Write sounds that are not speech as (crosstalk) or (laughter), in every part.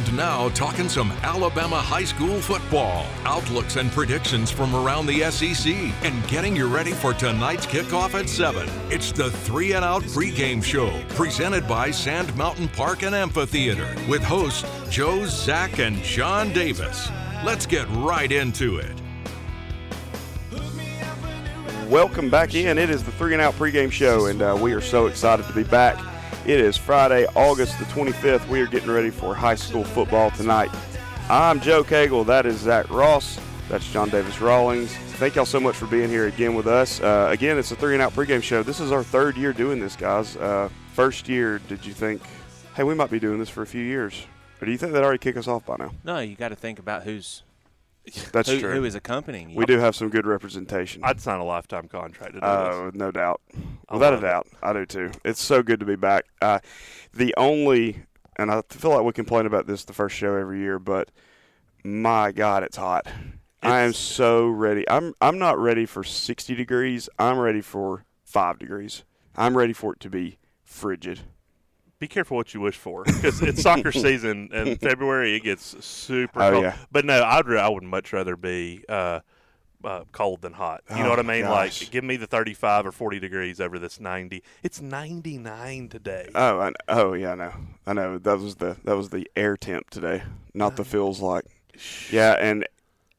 And now, talking some Alabama high school football, outlooks and predictions from around the SEC, and getting you ready for tonight's kickoff at 7. It's the Three and Out pregame show, presented by Sand Mountain Park and Amphitheater, with hosts Joe, Zach, and John Davis. Let's get right into it. Welcome back in. It is the Three and Out pregame show, and uh, we are so excited to be back. It is Friday, August the 25th. We are getting ready for high school football tonight. I'm Joe Cagle. That is Zach Ross. That's John Davis Rawlings. Thank y'all so much for being here again with us. Uh, again, it's a Three and Out pregame show. This is our third year doing this, guys. Uh, first year, did you think, hey, we might be doing this for a few years? Or do you think they'd already kick us off by now? No, you got to think about who's (laughs) That's who, true. who is accompanying you. we do have some good representation. I'd sign a lifetime contract to do Uh, no doubt. I Without a love it. doubt. I do too. It's so good to be back. Uh, the only, and I feel like we complain about this the first show every year, but my God, it's hot. I am so ready. I'm I'm not ready for 60 degrees. I'm ready for five degrees. I'm ready for it to be frigid. Be careful what you wish for because it's soccer (laughs) season and February. It gets super Oh, cold. yeah. But no, I'd I would much rather be uh, uh, cold than hot. You Oh, know what I mean? gosh. Like, give me the 35 or 40 degrees over this 90. It's 99 today. Oh, I, oh yeah, I know. I know. That was the that was the air temp today, not the feels like. Yeah, and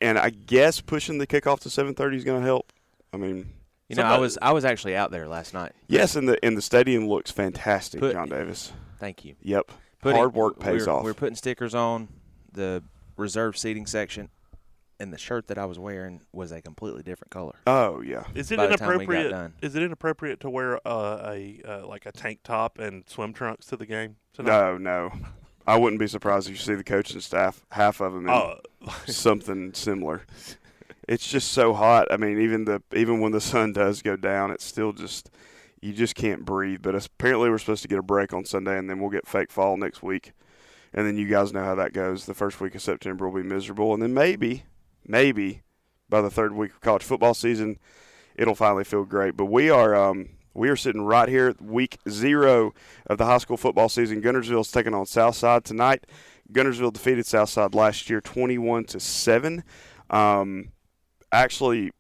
and I guess pushing the kickoff to 7:30 is going to help. I mean, you know, I was I was actually out there last night. Yes, and the and the stadium looks fantastic, Put- John Davis. Thank you. Yep. Putting- Hard work pays we're, off. We're putting stickers on the reserve seating section, and the shirt that I was wearing was a completely different color. oh yeah. Is it by the time we got inappropriate? done. Is it inappropriate to wear uh, a uh, like a tank top and swim trunks to the game tonight? No, no. I wouldn't be surprised if you see the coaching staff, half of them, in Oh, (laughs) something similar. It's just so hot. I mean, even the even when the sun does go down, it's still just you just can't breathe. But apparently, we're supposed to get a break on Sunday, and then we'll get fake fall next week. And then you guys know how that goes. The first week of September will be miserable, and then maybe, maybe by the third week of college football season, it'll finally feel great. But we are um, we are sitting right here week zero of the high school football season. Guntersville is taking on Southside tonight. Guntersville defeated Southside last year, twenty-one to seven. Um, actually,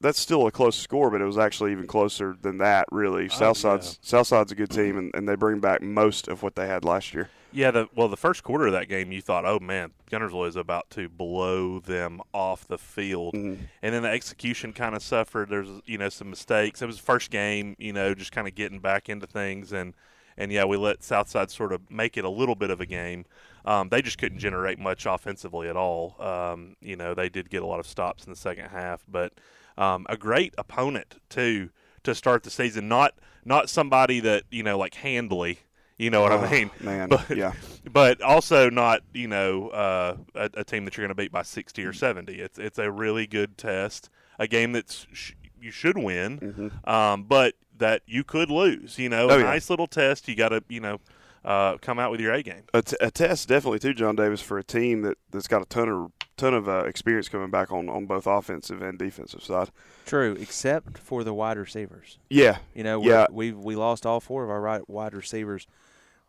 that's still a close score, but it was actually even closer than that. Really, Southside's Southside's a good team, and, and they bring back most of what they had last year. Yeah, the, well, the first quarter of that game, you thought, oh man, Guntersville is about to blow them off the field, Mhm. and then the execution kind of suffered. There's you know some mistakes. It was the first game, you know, just kind of getting back into things, and and yeah, we let Southside sort of make it a little bit of a game. Um, they just couldn't generate much offensively at all. Um, you know, they did get a lot of stops in the second half, but um, a great opponent too to start the season. Not not somebody that you know like Handley. You know what Oh, I mean? (laughs) man, But, yeah. but also not you know uh, a, a team that you're going to beat by 60 or 70. It's it's a really good test, a game that's sh- you should win, um, but that you could lose. You know, Oh, a yeah. nice little test. You got to you know uh, come out with your A game. a, t- a test definitely too, John Davis, for a team that that's got a ton of ton of uh, experience coming back on on both offensive and defensive side. True, except for the wide receivers. Yeah, You know, we're, Yeah. we we lost all four of our right wide receivers,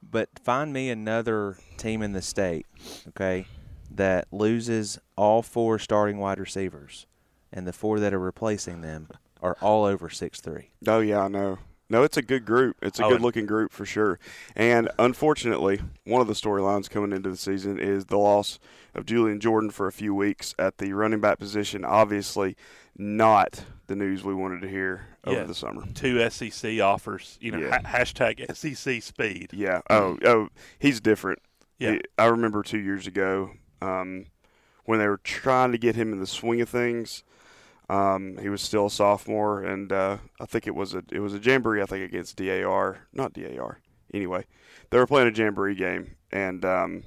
but find me another team in the state, okay, that loses all four starting wide receivers, and the four that are replacing them are all over six three. Oh yeah, I know. No, it's a good group. It's a Oh, good looking group for sure. And unfortunately, one of the storylines coming into the season is the loss of Julian Jordan for a few weeks at the running back position. Obviously, not the news we wanted to hear over Yeah. the summer. Two SEC offers. You know, Yeah. ha- hashtag SEC speed. Yeah. Oh, oh, he's different. Yeah. He- I remember two years ago um, when they were trying to get him in the swing of things. Um, he was still a sophomore, and uh, I think it was a it was a jamboree. I think against DAR, not DAR. Anyway, they were playing a jamboree game, and um,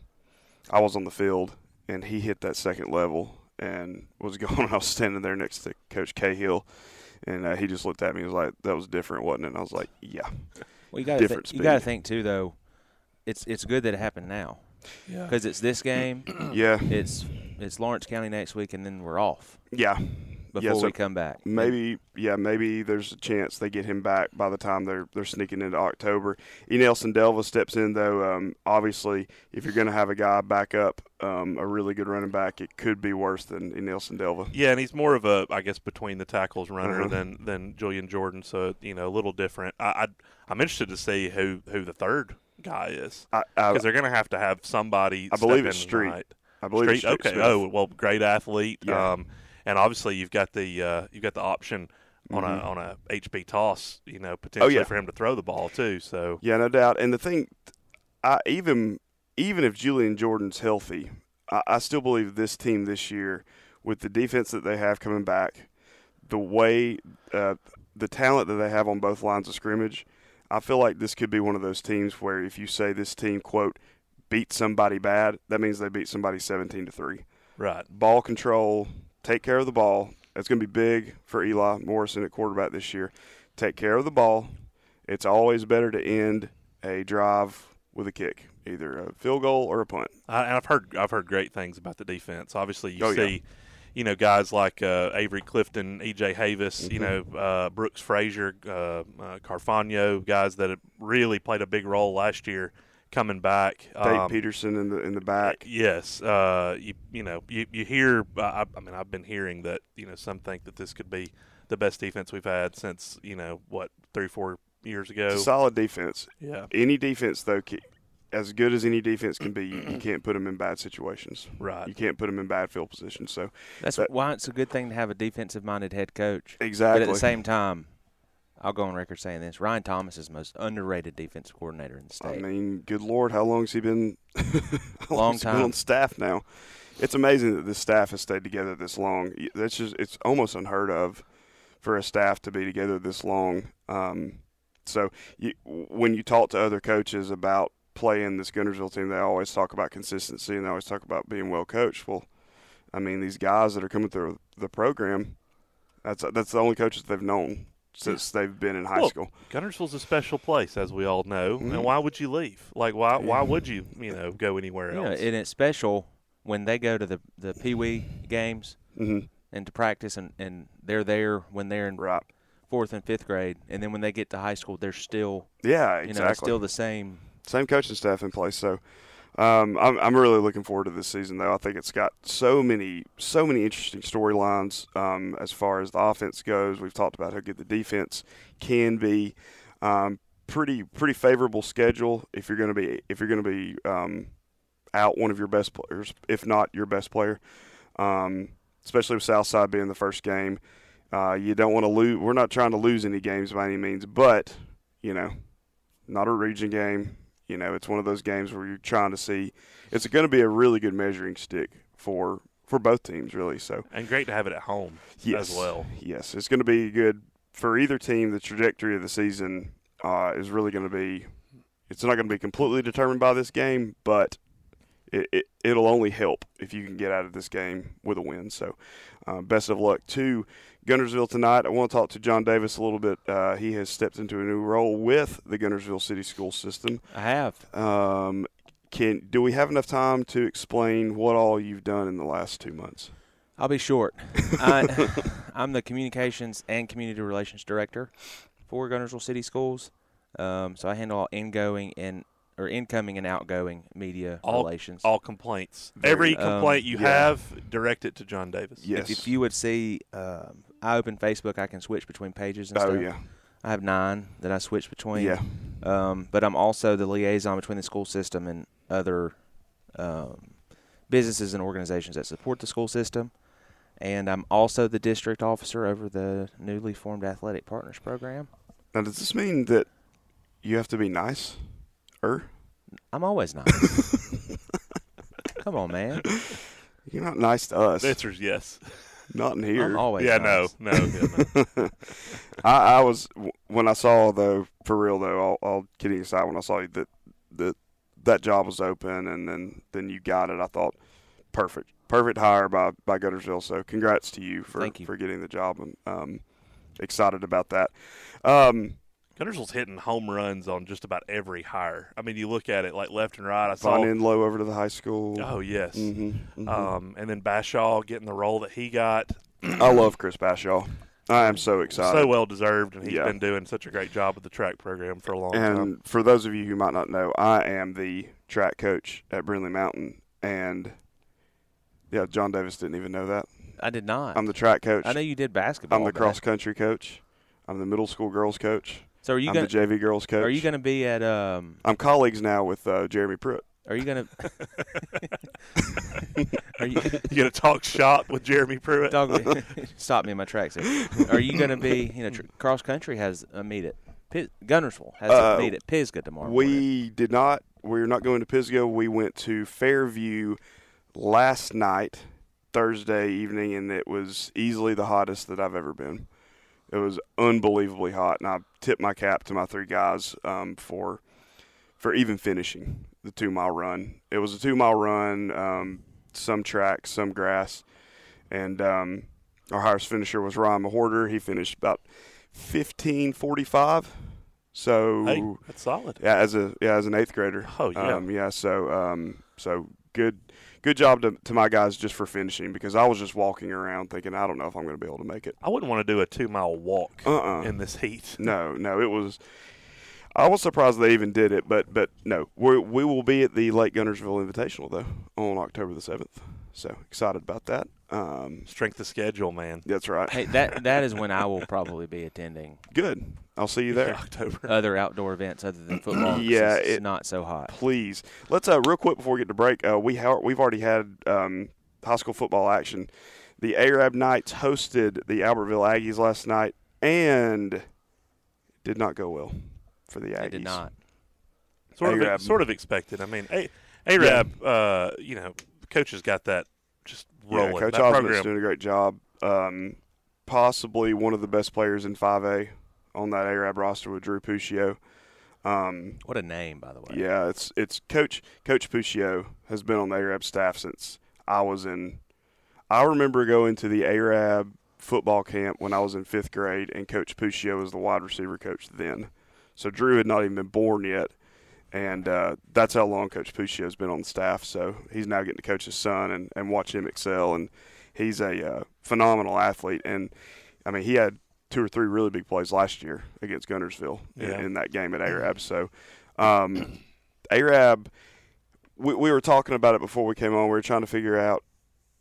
I was on the field, and he hit that second level and was (laughs) going. I was standing there next to Coach Cahill, and uh, he just looked at me. and was like, "That was different, wasn't it?" And I was like, "Yeah." Well, you got to th- you got to think too, though. It's it's good that it happened now Yeah. because it's this game. Yeah. it's it's Lawrence County next week, and then we're off. Yeah, before yeah, so we come back. Maybe, yeah, maybe there's a chance they get him back by the time they're they're sneaking into October. E. Nelson Delva steps in though. Um, obviously, if you're going to have a guy back up, um, a really good running back, it could be worse than E. Nelson Delva. Yeah, and he's more of a, I guess, between the tackles runner Uh-huh. than than Julian Jordan. So you know, a little different. I, I I'm interested to see who who the third guy is because they're going to have to have somebody. I believe it's Street. tonight. I believe. Street Okay. Smith. Oh well, great athlete. Yeah. Um, and obviously you've got the uh, you've got the option on Mhm. a on a HB toss. You know, potentially Oh, yeah. for him to throw the ball too. So Yeah, no doubt. And the thing, I even even if Julian Jordan's healthy, I, I still believe this team this year, with the defense that they have coming back, the way, uh, the talent that they have on both lines of scrimmage, I feel like this could be one of those teams where if you say this team quote beat somebody bad, that means they beat somebody seventeen to three. right. Ball control, take care of the ball. That's going to be big for Eli Morrison at quarterback this year. Take care of the ball. It's always better to end a drive with a kick, either a field goal or a punt. I, and I've heard I've heard great things about the defense. Obviously, you Oh, yeah. see, you know, guys like uh, Avery Clifton, E.J. Havis, you know, Mm-hmm. uh, Brooks Frazier, uh, uh, Carfagno, guys that have really played a big role last year coming back. Tate Um, Peterson in the in the back. Yes, uh, you you know you you hear. Uh, I, I mean, I've been hearing that you know some think that this could be the best defense we've had since you know what three four years ago. It's a solid defense. yeah, Any defense though, as good as any defense can be, you, you (clears throat) can't put them in bad situations. right. You can't put them in bad field positions. So That's that- why it's a good thing to have a defensive-minded head coach. exactly. But at the same time, I'll go on record saying this: Ryan Thomas is the most underrated defensive coordinator in the state. I mean, good lord, how long has he been? (laughs) long Long he been time. on staff now. It's amazing that this staff has stayed together this long. That's just it's almost unheard of for a staff to be together this long. Um, so you, when you talk to other coaches about playing this Guntersville team, they always talk about consistency and they always talk about being well coached. Well, I mean, these guys that are coming through the program, that's that's the only coaches they've known since they've been in high Well, school. Guntersville's a special place, as we all know. Mhm. And why would you leave? Like, why why would you you know go anywhere You know, else? and it's special when they go to the the Pee Wee games hmm and to practice, and, and they're there when they're in Right. fourth and fifth grade, and then when they get to high school, they're still Yeah, you exactly. know still the same. same coaching staff in place. So um, I'm I'm really looking forward to this season, though. I think it's got so many so many interesting storylines um, as far as the offense goes. We've talked about how good the defense can be. Um, pretty pretty favorable schedule if you're going to be if you're going to be um, out one of your best players, if not your best player. Um, especially with Southside being the first game, uh, you don't want to lose. We're not trying to lose any games by any means, but you know, not a region game. You know, it's one of those games where you're trying to see. It's going to be a really good measuring stick for for both teams, really. So and great to have it at home yes, as well. Yes, it's going to be good for either team. The trajectory of the season uh, is really going to be. It's not going to be completely determined by this game, but it, it it'll only help if you can get out of this game with a win. So, uh, best of luck to Guntersville tonight. I want to talk to John Davis a little bit. Uh, he has stepped into a new role with the Guntersville City School System. I have. Um, can do we have enough time to explain what all you've done in the last two months? I'll be short. (laughs) I, (laughs) I'm the communications and community relations director for Guntersville City Schools. Um, so I handle all ingoing and or incoming and outgoing media All- relations. All complaints, Very- every Um, complaint you yeah. have, direct it to John Davis. Yes. If, if you would see, um, I open Facebook. I can switch between pages and Oh stuff. yeah, I have nine that I switch between. yeah. Um, but I'm also the liaison between the school system and other um, businesses and organizations that support the school system. And I'm also the district officer over the newly formed Athletic Partners Program. Now, does this mean that you have to be nice? Er, I'm always nice. (laughs) Come on, man. you're not nice to us. The answer is yes. not in here. I'm always yeah, nice. no, no, no. (laughs) I, I was when I saw though, for real though, all, all kidding aside, when I saw you that that that job was open and then then you got it, I thought perfect, perfect hire by by Guntersville. So congrats to you for Thank you. for getting the job and um, excited about that. Um, Guntersville's hitting home runs on just about every hire. I mean, you look at it like left and right. I saw. Von Enlow over to the high school. Oh yes. Mm-hmm, Um, and then Bashaw getting the role that he got. I love Chris Bashaw. I am so excited. So well deserved, and he's Yeah. been doing such a great job with the track program for a long time. And for those of you who might not know, I am the track coach at Brindlee Mountain, and yeah, John Davis didn't even know that. I did not. I'm the track coach. I know you did basketball. I'm the cross country coach. I'm the middle school girls coach. So are you gonna the JV girls coach. are you gonna be at um? I'm colleagues now with uh, Jeremy Pruitt. Are you gonna? (laughs) (laughs) are you? you gonna talk shop with Jeremy Pruitt? Dog, (laughs) stop me in my tracks. Here. Are you going to be, you know, tr- cross country has a meet at Pis- Guntersville has Uh, a meet at Pisgah tomorrow. morning. We did not. We're not going to Pisgah. We went to Fairview last night, Thursday evening, and it was easily the hottest that I've ever been. It was unbelievably hot, and I tip my cap to my three guys um, for for even finishing the two mile run. It was a two mile run, um, some track, some grass, and um, our highest finisher was Ryan Mahorter. He finished about fifteen forty five. So Hey, that's solid. yeah, as a yeah as an eighth grader. Oh, yeah. um, yeah. So um, so good good job to, to my guys just for finishing because I was just walking around thinking I don't know if I'm going to be able to make it. I wouldn't want to do a two mile walk Uh-uh. in this heat. No, no, it was. I was surprised they even did it, but but no, we we will be at the Lake Guntersville Invitational though on October the seventh. So excited about that. Um, Strength of schedule, man. that's right. Hey, that that is when I will probably be attending Good. I'll see you there. (laughs) October. other outdoor events other than football. Yeah, it's it- not so hot. please. Let's uh, real quick before we get to break. Uh, we ha- we've already had um, high school football action. The Arab Knights hosted the Albertville Aggies last night, and did not go well for the Aggies. I did not. Sort of, sort of expected. I mean, A- Arab, uh, you know, the coach has got that just rolling. Yeah, Coach that Osmond's doing a great job. Um, possibly one of the best players in 5A on that Arab roster with Drew Puccio. Um, What a name, by the way. Yeah, it's it's Coach Coach Puccio has been on the Arab staff since I was in. I remember going to the Arab football camp when I was in fifth grade, and Coach Puccio was the wide receiver coach then. So Drew had not even been born yet, and uh, that's how long Coach Puccio has been on the staff. So he's now getting to coach his son and, and watch him excel, and he's a uh, phenomenal athlete. And I mean, he had two or three really big plays last year against Guntersville in, Yeah. in that game at Arab. So um, Arab, we, we were talking about it before we came on. We were trying to figure out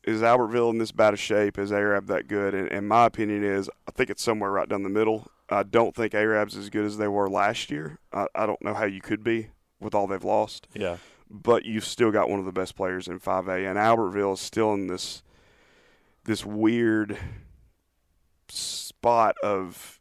is Albertville in this bad of shape? Is Arab that good? And, and my opinion is, I think it's somewhere right down the middle. I don't think Arab's as good as they were last year. I, I don't know how you could be with all they've lost, Yeah. but you've still got one of the best players in 5A, and Albertville is still in this this weird spot of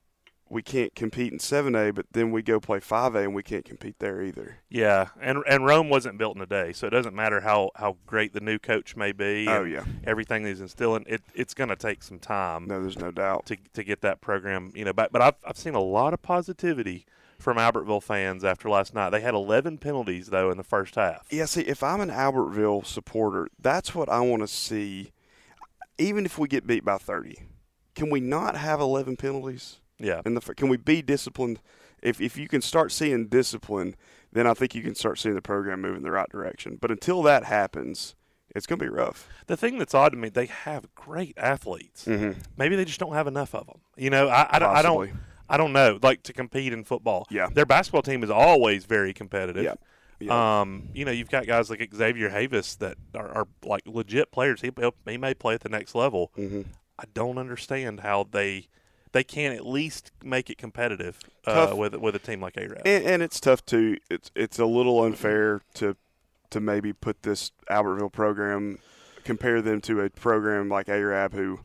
we can't compete in 7A, but then we go play 5A and we can't compete there either. Yeah, and and Rome wasn't built in a day, so it doesn't matter how, how great the new coach may be. Oh yeah, everything he's instilling. It it's going to take some time no, there's no doubt. to to get that program, you know. But but I've I've seen a lot of positivity from Albertville fans after last night. They had 11 penalties though in the first half. Yeah, see, if I'm an Albertville supporter, that's what I want to see. Even if we get beat by 30, can we not have 11 penalties? Yeah, In the can we be disciplined? If if you can start seeing discipline, then I think you can start seeing the program move in the right direction. But until that happens, it's going to be rough. the thing that's odd to me, they have great athletes. Mm-hmm. Maybe they just don't have enough of them. You know, I I, don't- I don't I don't know. Like to compete in football. Yeah. their basketball team is always very competitive. Yeah. Yeah. Um, you know, you've got guys like Xavier Havis that are, are like legit players. He he may play at the next level. mm-hmm. I don't understand how they they can't at least make it competitive uh, with with a team like Arab. and, and it's tough too. It's it's a little unfair to to maybe put this Albertville program compare them to a program like Arab who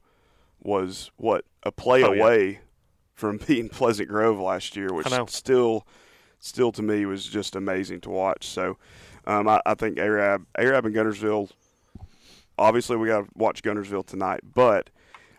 was what a play Oh, yeah. Away from (laughs) beating Pleasant Grove last year, which still still to me was just amazing to watch. So um, I, I think Arab Arab and Guntersville. Obviously, we got to watch Guntersville tonight, but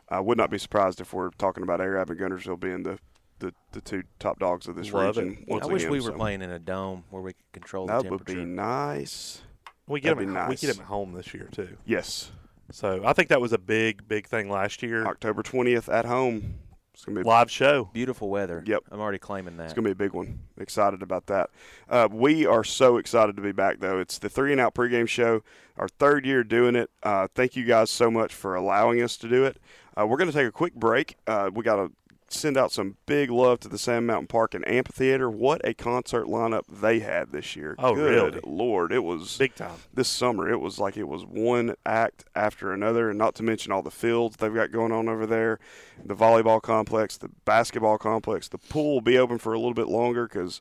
I would not be surprised if we're talking about Arab and Guntersville being the, the, the two top dogs of this Love region. Once I wish again, we were so. playing in a dome where we could control the That would be nice. we get that'd them. be At, we get them at home this year too. Yes, So I think that was a big big thing last year. October twentieth at home. It's gonna be Live show. Beautiful weather. Yep. I'm already claiming that. It's going to be a big one. Excited about that. Uh, we are so excited to be back, though. It's the Three and Out pregame show, our third year doing it. Uh, thank you guys so much for allowing us to do it. Uh, we're going to take a quick break. Uh, we got to send out some big love to the Sand Mountain Park and Amphitheater. What a concert lineup they had this year. Oh, Good really? Lord, it was Big time. this summer. It was like it was one act after another, and not to mention all the fields they've got going on over there, the volleyball complex, the basketball complex. The pool will be open for a little bit longer because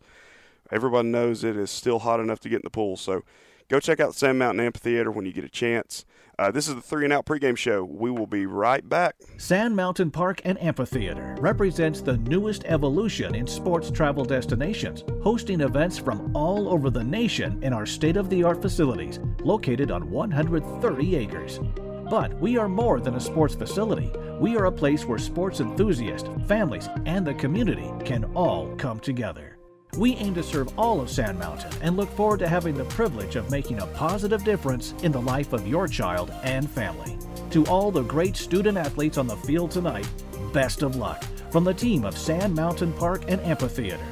everybody knows it is still hot enough to get in the pool. So go check out the Sand Mountain Amphitheater when you get a chance. Uh, this is the Three and Out pregame show. We will be right back. Sand Mountain Park and Amphitheater represents the newest evolution in sports travel destinations, hosting events from all over the nation in our state of the art facilities located on 130 acres. But we are more than a sports facility. We are a place where sports enthusiasts, families, and the community can all come together. We aim to serve all of Sand Mountain and look forward to having the privilege of making a positive difference in the life of your child and family. To all the great student athletes on the field tonight, best of luck from the team of Sand Mountain Park and Amphitheater.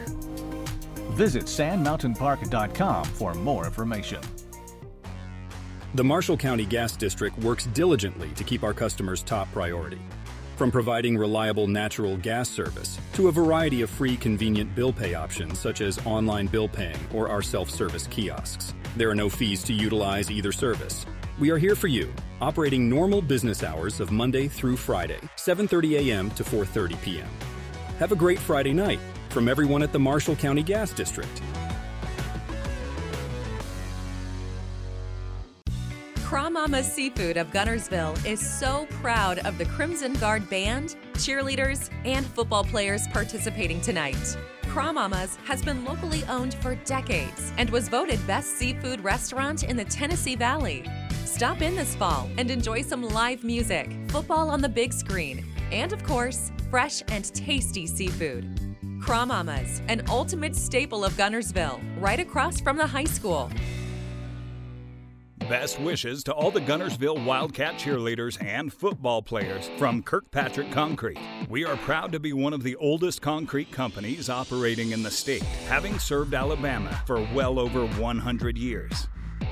Visit sandmountainpark.com for more information. The Marshall County Gas District works diligently to keep our customers top priority. From providing reliable natural gas service to a variety of free, convenient bill pay options such as online bill paying or our self service kiosks. There are no fees to utilize either service. We are here for you, operating normal business hours of Monday through Friday, 7:30 a.m. to 4:30 p.m. Have a great Friday night from everyone at the Marshall County Gas District. Craw Mama's Seafood of Guntersville is so proud of the Crimson Guard band, cheerleaders, and football players participating tonight. Craw Mama's has been locally owned for decades and was voted best seafood restaurant in the Tennessee Valley. Stop in this fall and enjoy some live music, football on the big screen, and of course, fresh and tasty seafood. Craw Mama's, an ultimate staple of Guntersville, right across from the high school. Best wishes to all the Guntersville Wildcat cheerleaders and football players from Kirkpatrick Concrete. We are proud to be one of the oldest concrete companies operating in the state, having served Alabama for well over 100 years.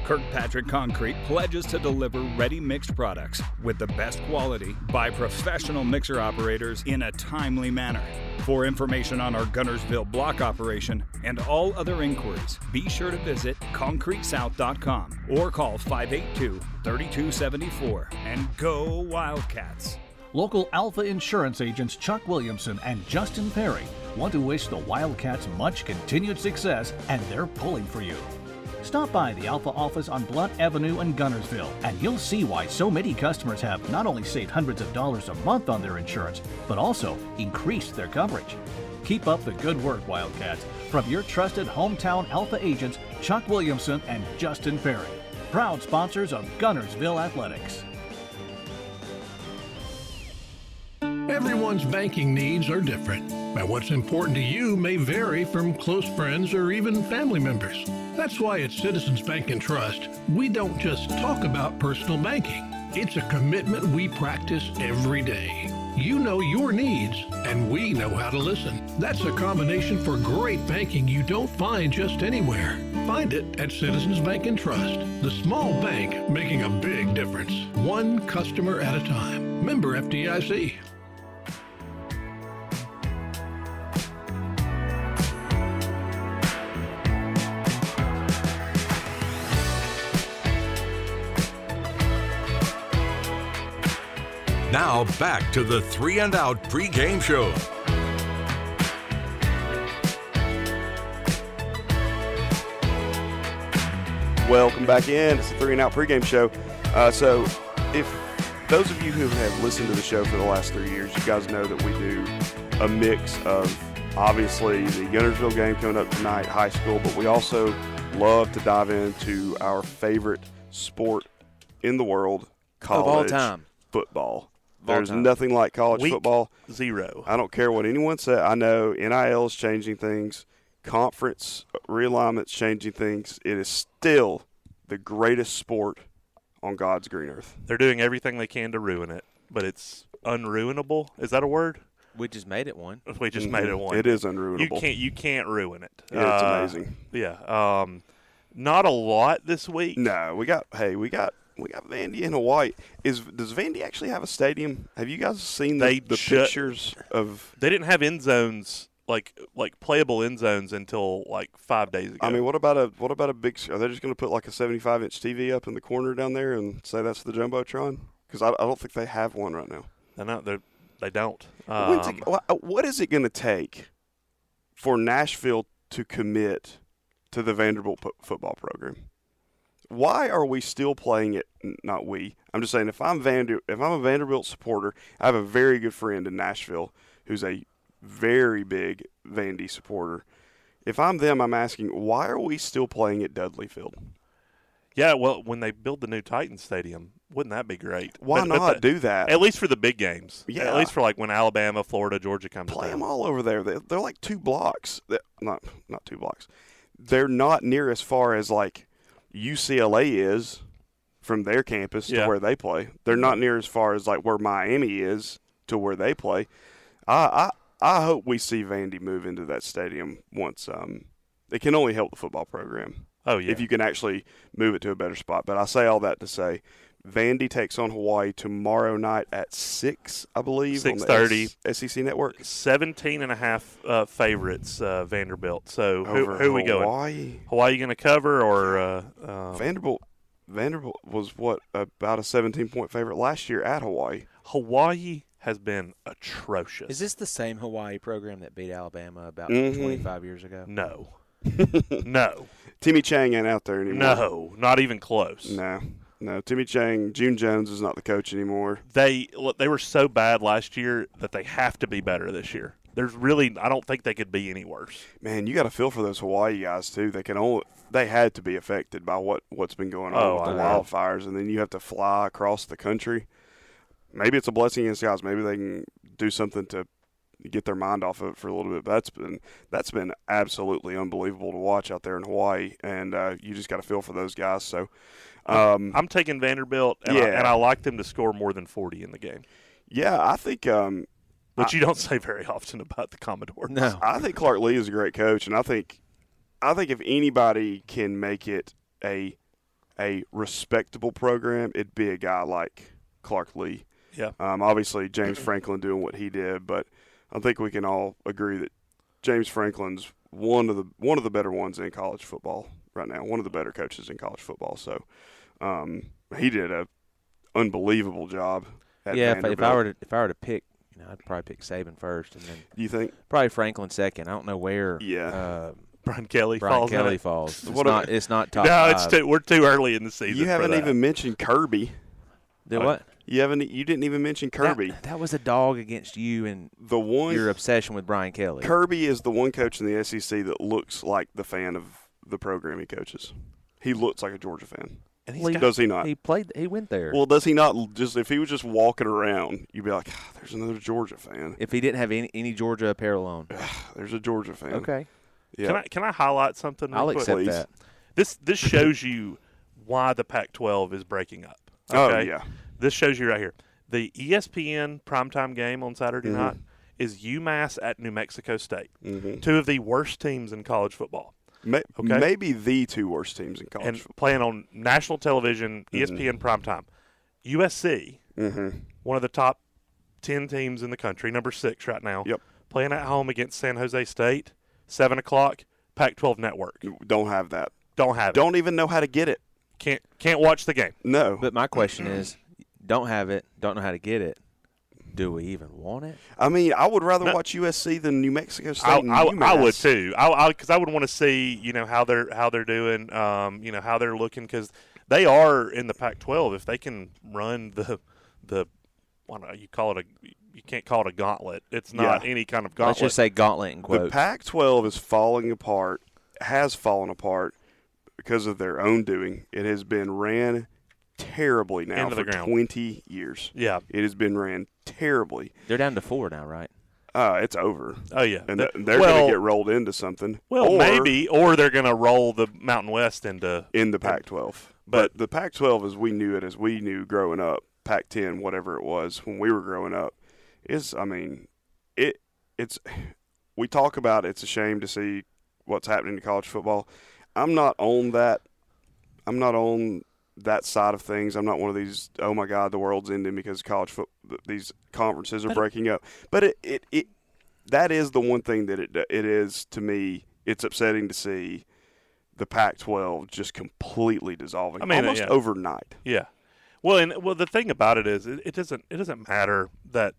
Kirkpatrick Concrete pledges to deliver ready mixed products with the best quality by professional mixer operators in a timely manner. For information on our Guntersville block operation and all other inquiries, be sure to visit concretesouth.com or call 582 3274 and go Wildcats! Local Alfa Insurance agents Chuck Williamson and Justin Perry want to wish the Wildcats much continued success, and they're pulling for you. Stop by the Alfa office on Blount Avenue in Guntersville, and you'll see why so many customers have not only saved hundreds of dollars a month on their insurance, but also increased their coverage. Keep up the good work, Wildcats, from your trusted hometown Alfa agents Chuck Williamson and Justin Perry, proud sponsors of Guntersville Athletics. Everyone's banking needs are different, and what's important to you may vary from close friends or even family members. That's why at Citizens Bank and Trust, we don't just talk about personal banking. It's a commitment we practice every day. You know your needs, and we know how to listen. That's a combination for great banking you don't find just anywhere. Find it at Citizens Bank and Trust, the small bank making a big difference, one customer at a time. Member FDIC. Now back to the Three and Out pregame show. Welcome back in. It's the Three and Out pregame show. Uh, so, if those of you who have listened to the show for the last three years, you guys know that we do a mix of obviously the Guntersville game coming up tonight, high school, but we also love to dive into our favorite sport in the world, college all time. football. Of all There's time. nothing like college Week football. Zero. I don't care what anyone said. I know NIL is changing things, conference realignment's changing things. It is still the greatest sport on God's green earth. They're doing everything they can to ruin it, but it's unruinable. Is that a word? We just made it one. We just made it one. Mm-hmm. It is You unruinable. can't. You can't ruin it. Yeah, it's Uh, amazing. Yeah. Um, not a lot this week. No, we got hey, we got we got Vandy in Hawaii. Is does Vandy actually have a stadium? Have you guys seen the, They the pictures of? They didn't have end zones like like playable end zones until like five days ago. I mean, what about a what about a big? Are they just going to put like a 75 inch TV up in the corner down there and say that's the jumbotron? Because I, I don't think they have one right now. they're not. They're, they don't. Um, it- what is it going to take for Nashville to commit to the Vanderbilt po- football program? Why are we still playing it? Not we. I'm just saying if I'm Vander, if I'm a Vanderbilt supporter, I have a very good friend in Nashville who's a very big Vandy supporter. If I'm them, I'm asking why are we still playing at Dudley Field? yeah. Well, when they build the new Titan Stadium, wouldn't that be great? Why But- but not the- do that? At least for the big games. Yeah. At least for like when Alabama, Florida, Georgia come play them all over there. They, they're like two blocks. They- Not not two blocks. They're not near as far as like UCLA is from their campus Yeah. to where they play. They're not near as far as like where Miami is to where they play. I I, I hope we see Vandy move into that stadium once. Um, it can only help the football program Oh yeah. if you can actually move it to a better spot. But I say all that to say. Vandy takes on Hawaii tomorrow night at six, I believe, on 6:30. S- SEC network. 17 and a half uh, favorites uh, Vanderbilt. So who, over who are we going? Hawaii. Hawaii going to cover or uh, uh, Vanderbilt Vanderbilt was what about a 17 point favorite last year at Hawaii. Hawaii has been atrocious. Is this the same Hawaii program that beat Alabama about Mhm. 25 years ago? no, (laughs) no, Timmy Chang ain't out there anymore. no, not even close. no, no. Timmy Chang, June Jones is not the coach anymore. They look, they were so bad last year that they have to be better this year. There's really I don't think they could be any worse. Man, you got to feel for those Hawaii guys too. They can only they had to be affected by what what's been going on Oh, with the wildfires, and then you have to fly across the country. Maybe it's a blessing in disguise. Maybe they can do something to get their mind off of it for a little bit. But that's been that's been absolutely unbelievable to watch out there in Hawaii, and uh, you just got to feel for those guys. So, um, I'm taking Vanderbilt, and, I, and I like them to score more than 40 in the game, yeah, I think um, which you don't say very often about the Commodores. No. (laughs) I think Clark Lea is a great coach, and I think I think if anybody can make it a a respectable program, it'd be a guy like Clark Lea. Yeah. Um, obviously, James Franklin doing what he did, but I think we can all agree that James Franklin's one of the one of the better ones in college football right now. One of the better coaches in college football. So um, he did a unbelievable job. At yeah, if, if I were to if I were to pick, you know, I'd probably pick Saban first, and then you think? probably Franklin second. I don't know where. Yeah. Uh, (laughs) Brian Kelly Brian falls Kelly falls. (laughs) It's What not. a- it's not top. No, it's too, we're too early in the season. You haven't that. even mentioned Kirby. The what? You haven't. You didn't even mention Kirby. That, that was a dog against you and the one your obsession with Brian Kelly. Kirby is the one coach in the SEC that looks like the fan of the program he coaches. He looks like a Georgia fan. And Well, he's got, Does he not? He played. He went there. Well, does he not? Just if he was just walking around, you'd be like, "Ah, "There's another Georgia fan. if he didn't have any, any Georgia apparel on. There's a Georgia fan." Okay, Yeah. Can I can I highlight something? real I'll quick? accept Please. that. This this shows you why the Pac-12 is breaking up. Oh yeah. This shows you right here. The ESPN primetime game on Saturday Mhm. night is UMass at New Mexico State. hmm Two of the worst teams in college football. May- Okay. Maybe the two worst teams in college. and playing on national television, E ESPN primetime. USC, hmm one of the top 10 teams in the country, number six right now, Yep. playing at home against San Jose State, 7 o'clock, Pac 12 network. Don't have that. Don't have it. Don't even know how to get it. Can't, can't watch the game. No. But my question is, don't have it. Don't know how to get it. Do we even want it? I mean, I would rather No. watch USC than New Mexico State. I, and I, I would too. I because I, would want to see you know how they're how they're doing, um, you know how they're looking because they are in the Pac-12. If they can run the the, I don't you call it a you can't call it a gauntlet. It's not Yeah. any kind of Let's gauntlet. just say gauntlet in The. Pac-12 is falling apart. Has fallen apart because of their own doing. It has been ran terribly now Into the for ground. 20 years. yeah. It has been ran terribly. They're down to four now, right? Uh, it's over, Oh yeah. and th- they're well, going to get rolled into something. well or maybe or they're going to roll the Mountain West into in the Pac-12. But- But the Pac-12, as we knew it, as we knew growing up, Pac-10, whatever it was when we were growing up, is I mean, it it's we talk about it's a shame to see what's happening to college football. I'm not on that. I'm not on that side of things. I'm not one of these. Oh my God, the world's ending because college foot these conferences are breaking up. But it, it, it that is the one thing that it it is to me. It's upsetting to see the Pac-12 just completely dissolving I mean, almost yeah. overnight. Yeah. Well, and well, the thing about it is, it, it doesn't it doesn't matter that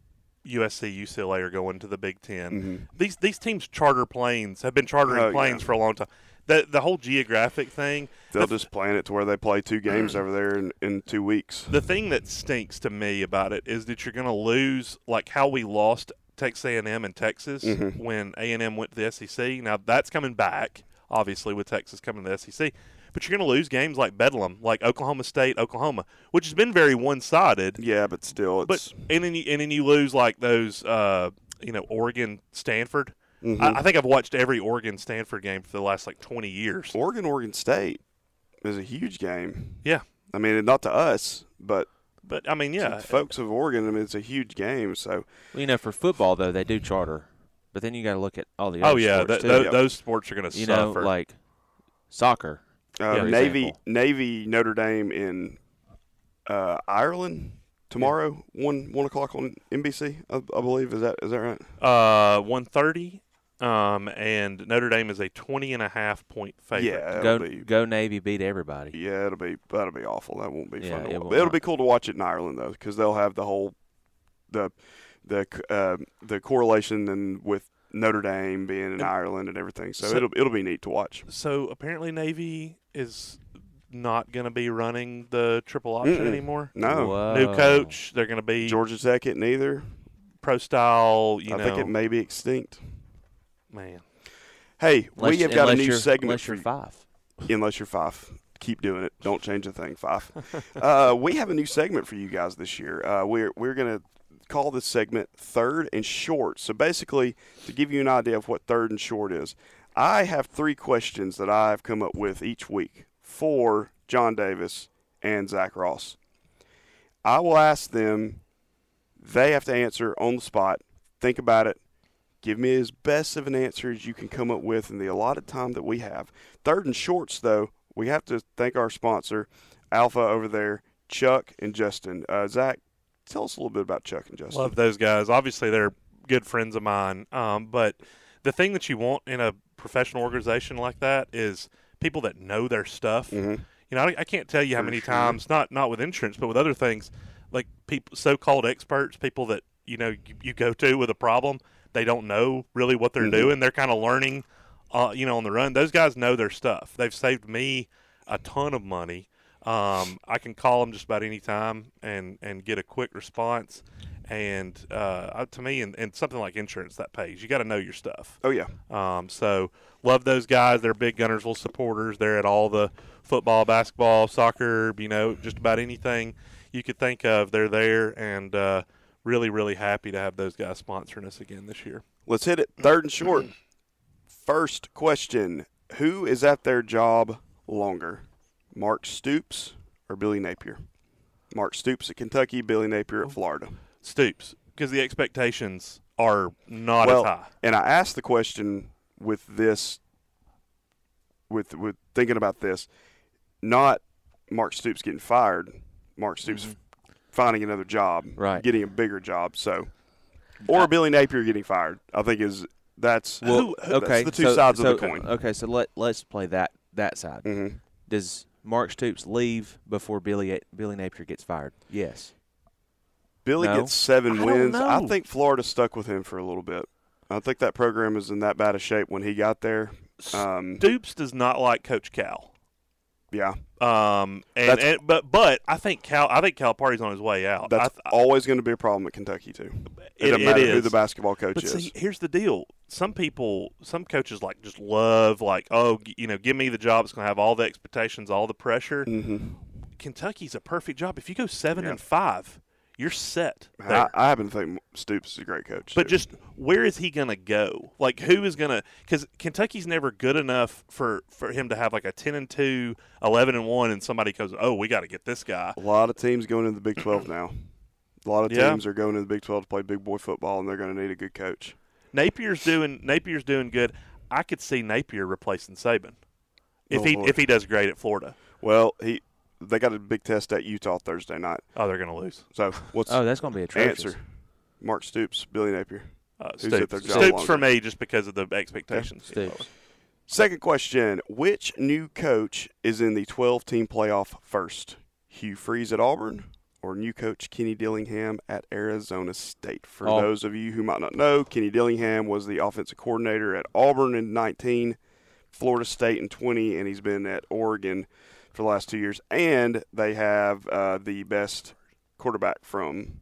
USC, UCLA are going to the Big 10 These these teams charter planes have been chartering Mm-hmm. Oh, planes yeah. for a long time. The the whole geographic thing. They'll the, just plan it to where they play two Mm. games over there in, in two weeks. the thing that stinks to me about it is that you're going to lose like how we lost Texas A&M and Texas Mhm. when A&M went to the SEC. Now that's coming back, obviously, with Texas coming to the SEC. But you're going to lose games like Bedlam, like Oklahoma State, Oklahoma, which has been very one-sided. Yeah, but still, it's But and then you, and then you lose like those, uh, you know, Oregon, Stanford. Mhm. I, I think I've watched every Oregon Stanford game for the last like 20 years. Oregon, Oregon State is a huge game. Yeah, I mean, not to us, but but I mean, yeah, the folks of Oregon, I mean, it's a huge game. So Well, you know, for football though, they do charter, but then you got to look at all the. Oh yeah, sports th- too. tho- those sports are going to you know, suffer. like soccer. uh, for Navy, example. Navy, Notre Dame in uh, Ireland tomorrow, one one o'clock on NBC. I, I believe is that is that right? Uh, 130. Um, and Notre Dame is a 20 and a half point favorite. Yeah, Go be. go Navy, beat everybody. Yeah, it'll be that'll be awful. That won't be Yeah, fun. To it watch. will it'll not. be cool to watch it in Ireland though, because they'll have the whole the the uh, the correlation and with Notre Dame being in And- Ireland and everything. So, So- it'll it'll be neat to watch. So apparently Navy is not going to be running the triple option Mm-mm. anymore. No, Whoa. New coach. They're going to be Georgia Tech it neither. pro style. You I know, think it may be extinct. Man. Hey, Unless, we have got a new segment Unless you're you. five. Unless you're five. Keep doing it. Don't change a thing, five. (laughs) uh, we have a new segment for you guys this year. Uh, we're we're gonna call this segment third and short. So basically, to give you an idea of what third and short is, I have three questions that I've come up with each week for John Davis and Zach Ross. I will ask them. They have to answer on the spot. Think about it. Give me as best of an answer as you can come up with in the allotted time that we have. Third and shorts, though, we have to thank our sponsor, Alfa over there, Chuck and Justin. Uh, Zach, tell us a little bit about Chuck and Justin. Love those guys. Obviously, they're good friends of mine. Um, but the thing that you want in a professional organization like that is people that know their stuff. Mhm. You know, I, I can't tell you how For many sure. times, not not with insurance, but with other things, like people, so-called experts, people that you know you, you go to with a problem, they don't know really what they're Mhm. doing. They're kind of learning, uh, you know, on the run. Those guys know their stuff. They've saved me a ton of money. Um, I can call them just about any time and and get a quick response. And uh, uh, to me, and, and something like insurance that pays, you got to know your stuff. oh, yeah. Um, so love those guys. They're big Guntersville supporters. They're at all the football, basketball, soccer, you know, just about anything you could think of. They're there, and uh, really, really happy to have those guys sponsoring us again this year. Let's hit it. Third and short. (clears throat) First question Who is at their job longer, Mark Stoops or Billy Napier? Mark Stoops at Kentucky, Billy Napier at Florida. Stoops, because the expectations are not well, as high. and I asked the question with this, with with thinking about this, not Mark Stoops getting fired, Mark Stoops mm-hmm. Finding another job, Right. getting a bigger job. So, or Billy Napier getting fired. I think is that's Well, that's okay. the two so, sides so, of the coin. Okay, so let let's play that that side. Mhm. Does Mark Stoops leave before Billy Billy Napier gets fired? Yes. Billy No. gets seven I wins. I think Florida stuck with him for a little bit. I think that program was in that bad a shape when he got there. Um, Stoops does not like Coach Cal. Yeah, Um, and, That's- and but but I think Cal I think Calipari's on his way out. I that's th- always going to be a problem at Kentucky too. It, It- doesn't it matter who is. the basketball coach But is. see, here's the deal. Some people, some coaches like just love like, oh, g- you know, give me the job. It's going to have all the expectations, all the pressure. hmm Kentucky's a perfect job. If you go seven Yeah. and five, you're set. I. I happen to think Stoops is a great coach. but too. just where is he going to go? Like, who is going to? Because Kentucky's never good enough for for him to have like a ten and 2, 11 and one, and somebody goes, oh, we got to get this guy. a lot of teams going into the Big Twelve now. A lot of Yeah. teams are going to the Big Twelve to play big boy football, and they're going to need a good coach. Napier's doing Napier's doing good. I could see Napier replacing Saban if Oh, he Lord. if he does great at Florida. Well, he they got a big test at Utah Thursday night. Oh, they're going to lose. So what's Oh, that's going to be atrocious. answer? Mark Stoops, Billy Napier. Uh, Who's at Stoops, their job Stoops for me just because of the expectations. Stoops. Second question: Which new coach is in the 12-team playoff first? Hugh Freeze at Auburn or new coach Kenny Dillingham at Arizona State? For Au- those of you who might not know, Kenny Dillingham was the offensive coordinator at Auburn in 19, Florida State in 20, and he's been at Oregon for the last two years. And they have uh, the best quarterback from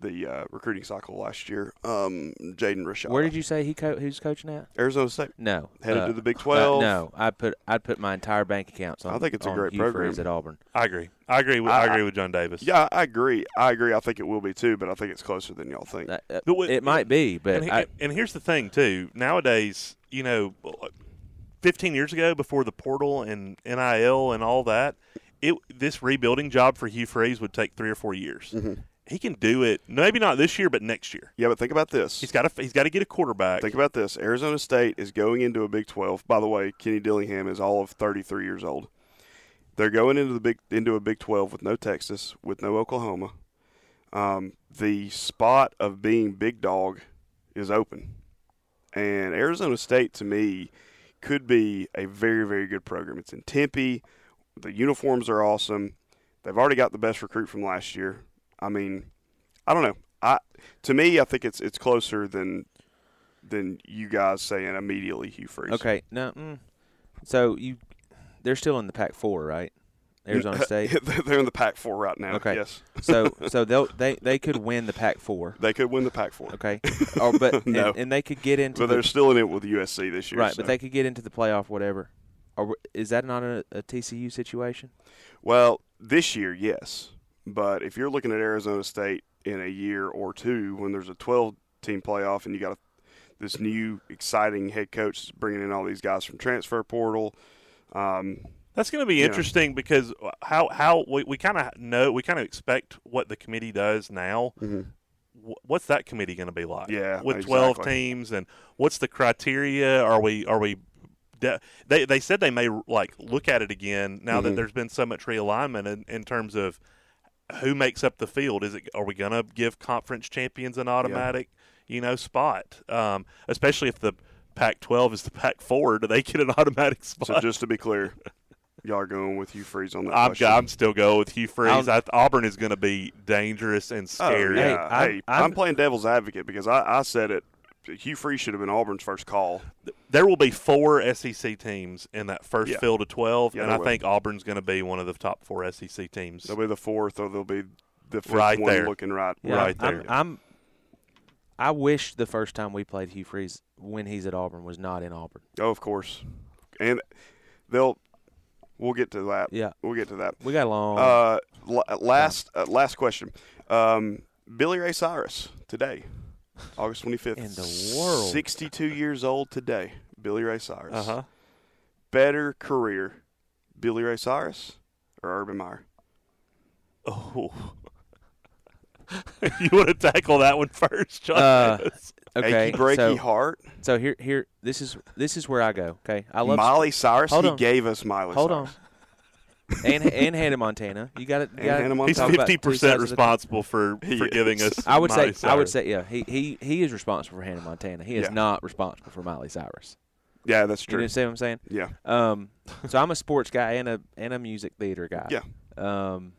the uh, recruiting cycle last year, um, Jaden Rashada. Where did you say he co- who's coaching at? Arizona State. No. Headed uh, to the Big uh, 12. no, I put I'd put my entire bank accounts on. I think it's a great Hugh program. Freeze at Auburn. I agree. I agree. With, I, I- agree with John Davis. Yeah, I agree. I agree. I think it will be too, but I think it's closer than y'all think. Uh, uh, But what- it might be, but and, he- I, and here's the thing too. Nowadays, you know, 15 years ago, before the portal and NIL and all that, it this rebuilding job for Hugh Freeze would take three or four years. Mm-hmm. He can do it. Maybe not this year, but next year. Yeah, but think about this. He's got to. He's got to get a quarterback. Think about this. Arizona State is going into a Big 12. By the way, Kenny Dillingham is all of 33 years old. They're going into the big into a Big 12 with no Texas, with no Oklahoma. Um, the spot of being big dog is open, and Arizona State to me could be a very very good program. It's in Tempe. The uniforms are awesome. They've already got the best recruit from last year. I mean, I don't know. I to me, I think it's it's closer than than you guys saying immediately Hugh Freeze. okay, no. Mm, so you, they're still in the Pac four, right? Arizona (laughs) State. They're in the Pac four right now. Okay. Yes, so (laughs) so they'll they they could win the Pac four. they could win the Pac four. Okay, or but (laughs) No. and, and they could get into but the, they're still in it with USC this year. right, so. but they could get into the playoff, whatever. Or is that not a, a TCU situation? Well, this year, yes. But if you're looking at Arizona State in a year or two, when there's a 12 team playoff and you got a, this new exciting head coach bringing in all these guys from transfer portal, um, That's going to be Yeah. interesting because how how we, we kind of know we kind of expect what the committee does now. Wh- What's that committee going to be like? Mm-hmm. Yeah, with twelve exactly. teams, and what's the criteria? Are we are we? They they said they may like look at it again now Mm-hmm. that there's been so much realignment in, in terms of who makes up the field. Is it are we going to give conference champions an automatic you know spot? Um, especially if the Pac-12 is the Pac-4, do they get an automatic spot? so just to be clear, y'all are going with Hugh Freeze on that I'm, question. I'm still going with Hugh Freeze. I'll- Auburn is going to be dangerous and Oh, scary. yeah. Hey, Hey, I'm- I'm, I'm- playing devil's advocate because I, I said it. Hugh Freeze should have been Auburn's first call. There will be four SEC teams in that first Yeah. field of 12, Yeah, and I will. think Auburn's going to be one of the top four SEC teams. They'll be the fourth, or they'll be the fifth Right one there. looking right. Yeah, Right I'm, there. I'm, I wish the first time we played Hugh Freeze when he's at Auburn was not in Auburn. Oh, of course, and they'll. We'll get to that. Yeah. we'll get to that. We got along. Uh, la- last uh, last question. Um, Billy Ray Cyrus today, August twenty fifth. In the world. sixty two years old today. Billy Ray Cyrus. Uh huh. Better career, Billy Ray Cyrus or Urban Meyer? Oh. (laughs) you want to tackle that one first, John? Uh, Davis? Okay, Achy breaky so, heart. so here, here, this is this is where I go. Okay, I love Miley Cyrus. Hold he on. gave us Miley. Hold Cyrus. on, and and Hannah Montana. You got it. And Hannah Montana. He's talk about fifty two percent sides of the- responsible for, (laughs) for giving us. I would Miley say I would say yeah. He he he is responsible for Hannah Montana. He is Yeah. not responsible for Miley Cyrus. Yeah, that's true. You true. understand what I'm saying? Yeah. Um, so I'm a sports guy and a and a music theater guy. Yeah. Um,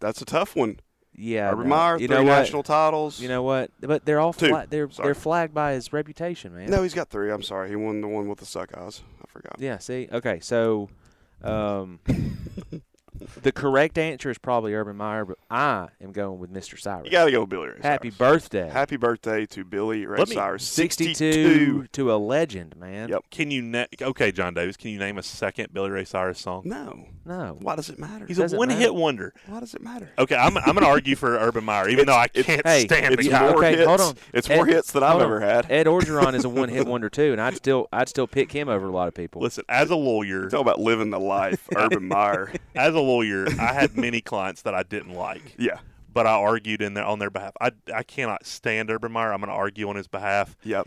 That's a tough one. Yeah. No. You three know what? national titles. You know what? But they're all Two. fla- they're Sorry. they're flagged by his reputation, man. No, he's got three. I'm sorry. He won the one with the suck eyes. I forgot. Yeah. See. Okay. So, um, (laughs) the correct answer is probably Urban Meyer, but I am going with Mr. Cyrus. You got to go with Billy Ray Happy Cyrus. birthday. Happy birthday to Billy Ray Let me- Cyrus. 62 to a legend, man. Yep. Can you na- okay, John Davis? Can you name a second Billy Ray Cyrus song? No. No. Why does it matter? He's a Doesn't one-hit wonder. Why does it matter? Okay, I'm, I'm going to argue for Urban Meyer, even though I can't hey, stand It's the guy. more okay, hits. hold on. It's more Ed- hits than I've hold ever had. Ed Orgeron is a one-hit (laughs) wonder too, and I'd still I'd still pick him over a lot of people. Listen, as a lawyer, Talk about living the life, Urban Meyer. (laughs) as a lawyer, I had (laughs) many clients that I didn't like, Yeah. but I argued in their, on their behalf. I, I cannot stand Urban Meyer. I'm going to argue on his behalf. Yep.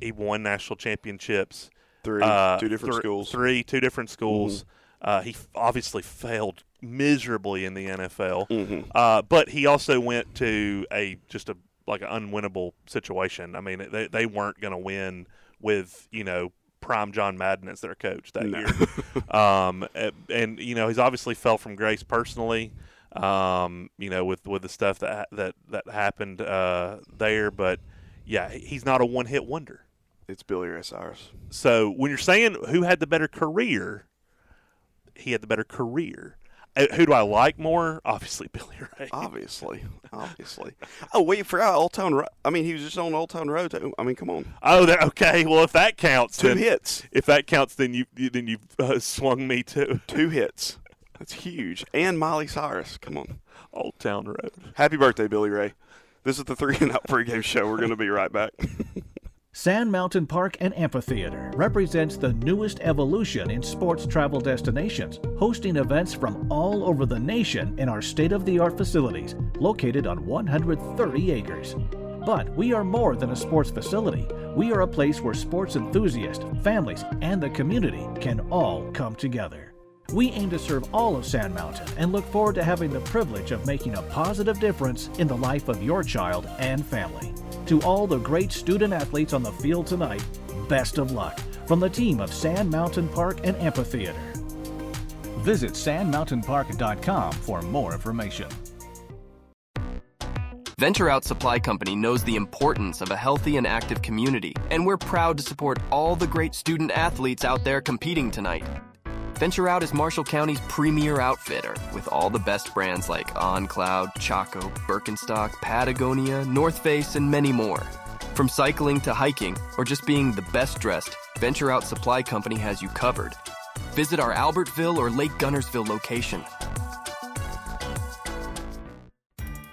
He won national championships. Three. uh, two different thr- schools. Three, two different schools. Uh, he f- obviously failed miserably in the NFL, Mm-hmm. uh, but he also went to a just a like an unwinnable situation. I mean, they they weren't going to win with you know prime John Madden as their coach that No. year. (laughs) um, and, you know he's obviously fell from grace personally. Um, you know with with the stuff that that that happened uh, there, but yeah, he's not a one hit wonder. It's Billy Ray Cyrus. So when you're saying who had the better career, he had the better career. Uh, Who do I like more? Obviously, (laughs) Billy Ray. Obviously, obviously. Oh, we forgot Old Town Road. I mean, he was just on Old Town Road. too. I mean, come on, Oh, that, okay. Well, if that counts, two then, hits, If that counts, then you then you've uh, swung me to two hits. That's huge. And Miley Cyrus. Come on. Old Town Road. Happy birthday, Billy Ray. This is the three and out pregame show. We're going to be right back. (laughs) Sand Mountain Park and Amphitheater represents the newest evolution in sports travel destinations, hosting events from all over the nation in our state of the art facilities located on 130 acres. But we are more than a sports facility. We are a place where sports enthusiasts, families, and the community can all come together. We aim to serve all of Sand Mountain and look forward to having the privilege of making a positive difference in the life of your child and family. To all the great student athletes on the field tonight, best of luck from the team of Sand Mountain Park and Amphitheater. Visit sandmountainpark.com for more information. Venture Out Supply Company knows the importance of a healthy and active community, and we're proud to support all the great student athletes out there competing tonight. Venture Out is Marshall County's premier outfitter with all the best brands like OnCloud, Chaco, Birkenstock, Patagonia, North Face, and many more. From cycling to hiking, or just being the best dressed, Venture Out Supply Company has you covered. Visit our Albertville or Lake Guntersville location.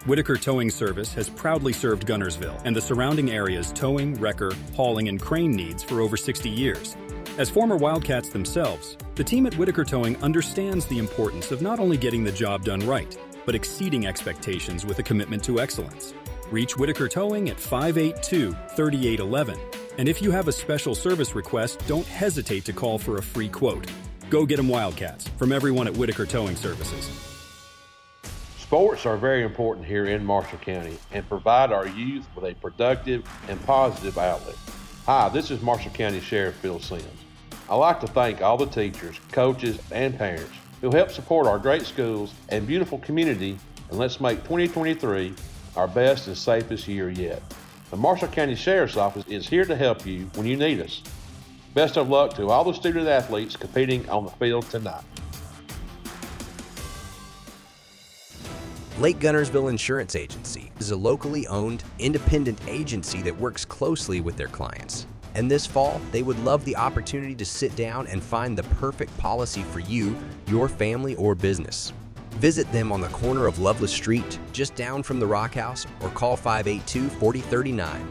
Whitaker Towing Service has proudly served Guntersville and the surrounding area's towing, wrecker, hauling, and crane needs for over 60 years. As former Wildcats themselves, the team at Whitaker Towing understands the importance of not only getting the job done right, but exceeding expectations with a commitment to excellence. Reach Whitaker Towing at 582 3811. And if you have a special service request, don't hesitate to call for a free quote. Go get 'em Wildcats from everyone at Whitaker Towing Services. Sports are very important here in Marshall County and provide our youth with a productive and positive outlet. Hi, this is Marshall County Sheriff Phil Sims. I'd like to thank all the teachers, coaches, and parents who help support our great schools and beautiful community, and let's make 2023 our best and safest year yet. The Marshall County Sheriff's Office is here to help you when you need us. Best of luck to all the student athletes competing on the field tonight. Lake Guntersville Insurance Agency is a locally owned, independent agency that works closely with their clients. And this fall, they would love the opportunity to sit down and find the perfect policy for you, your family, or business. Visit them on the corner of Loveless Street, just down from the Rock House, or call 582 4039.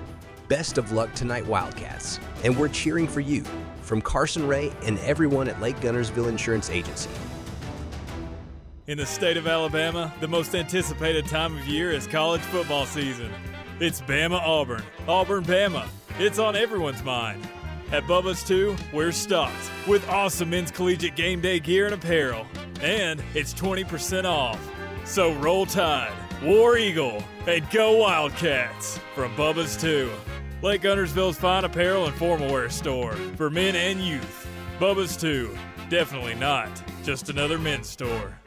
Best of luck tonight, Wildcats. And we're cheering for you from Carson Ray and everyone at Lake Guntersville Insurance Agency. In the state of Alabama, the most anticipated time of year is college football season. It's Bama Auburn, Auburn Bama. It's on everyone's mind. At Bubba's 2, we're stocked with awesome men's collegiate game day gear and apparel. And it's 20% off. So roll tide, War Eagle, and go Wildcats from Bubba's 2. Lake Guntersville's fine apparel and formal wear store for men and youth. Bubba's 2, definitely not just another men's store.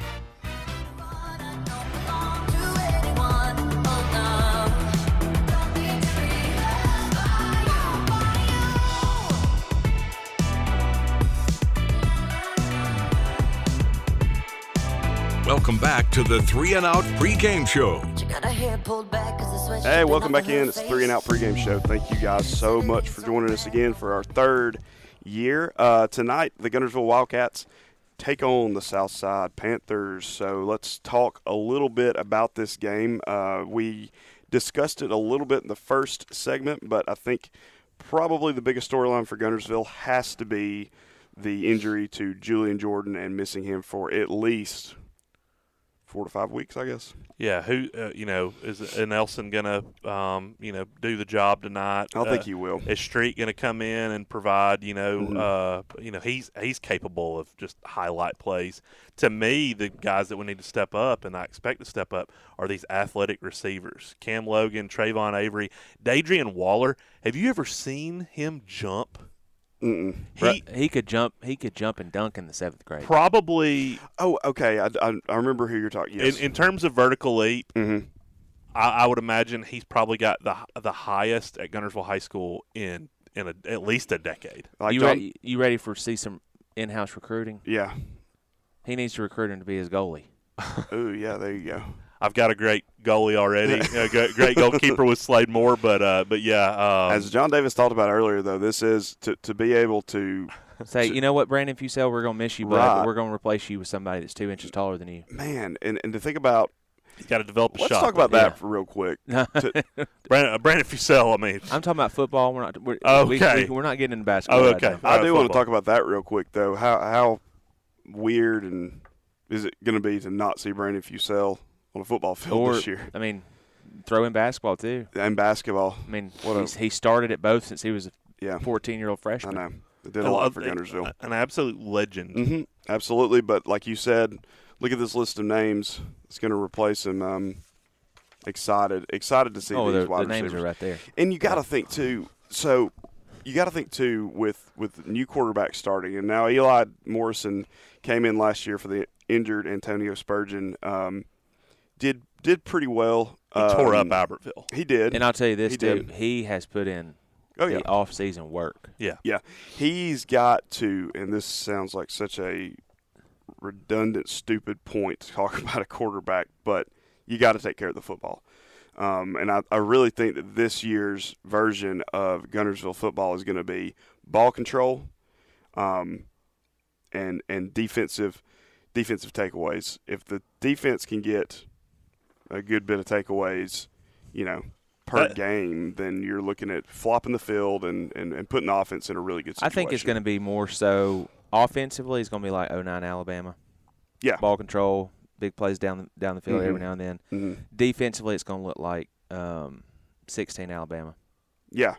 Welcome back to the Three and Out pregame show. Hey, welcome back in. It's Three and Out pregame show. Thank you guys so much for joining us again for our third year. Uh, tonight, the Guntersville Wildcats take on the Southside Panthers. So let's talk a little bit about this game. Uh, we discussed it a little bit in the first segment, but I think probably the biggest storyline for Guntersville has to be the injury to Julian Jordan and missing him for at least four to five weeks, I guess. Yeah, who uh, you know is Nelson gonna um, you know do the job tonight? I think uh, he will. Is Street gonna come in and provide? You know, Mhm. uh, you know he's he's capable of just highlight plays. To me, the guys that we need to step up, and I expect to step up, are these athletic receivers: Cam Logan, Trayvon Avery, Dadrian Waller. Have you ever seen him jump? Mm-mm. He he could jump. He could jump and dunk in the seventh grade. probably Oh, okay. I, I, I remember who you're talking. Yes. in, in terms of vertical leap. Mhm. I, I would imagine he's probably got the the highest at Guntersville High School in in a, at least a decade. Like you John- ready? You ready for see some in-house recruiting? Yeah. He needs to recruit him to be his goalie. oh yeah. There you go. I've got a great goalie already, (laughs) a great, great goalkeeper with Slade Moore, but uh, but yeah, um, As John Davis talked about earlier, though, this is to to be able to Say, you know what, Brandon Fusel, we're gonna miss you, bud, Right. but we're gonna replace you with somebody that's two inches taller than you. man, and and to think about. he's got to develop a Let's shot. talk about Yeah. that for real quick. (laughs) To- Brandon, uh, Brandon Fusel. I mean, I'm talking about football. We're not. We're, Okay. We, we, are not getting into basketball. Oh, okay. now. I do want to talk about that real quick, though. How how weird and is it going to be to not see Brandon Fusel on a football field Or this year I mean, throw in basketball too. and basketball? I mean, What a- he started at both since he was a Yeah, 14 year old freshman. I freshman. know. It did I a lot for it. Guntersville. an absolute legend. hmm Absolutely, but like you said, look at this list of names. It's going to replace him. Um, excited, excited to see Oh, these the, wide the names receivers. are right there. And you got to think too. So you got to think too with with new quarterback starting, and now Eli Morrison came in last year for the injured Antonio Spurgeon. Um, did did pretty well. He tore up Um, Albertville. He did. And I'll tell you this He too, did. he has put in Oh, the yeah. off season work. Yeah, Yeah, he's got to, and this sounds like such a redundant, stupid point to talk (laughs) about a quarterback, but you got to take care of the football. Um, and I, I really think that this year's version of Guntersville football is going to be ball control, um, and and defensive defensive takeaways. If the defense can get a good bit of takeaways, you know, per game, then you're looking at flopping the field and, and, and putting the offense in a really good I think it's going to be more so offensively. It's going to be like 09 Alabama. Yeah. Ball control, big plays down the, down the field every Mhm. now and then. Mhm. Defensively, it's going to look like um, 16 Alabama. Yeah.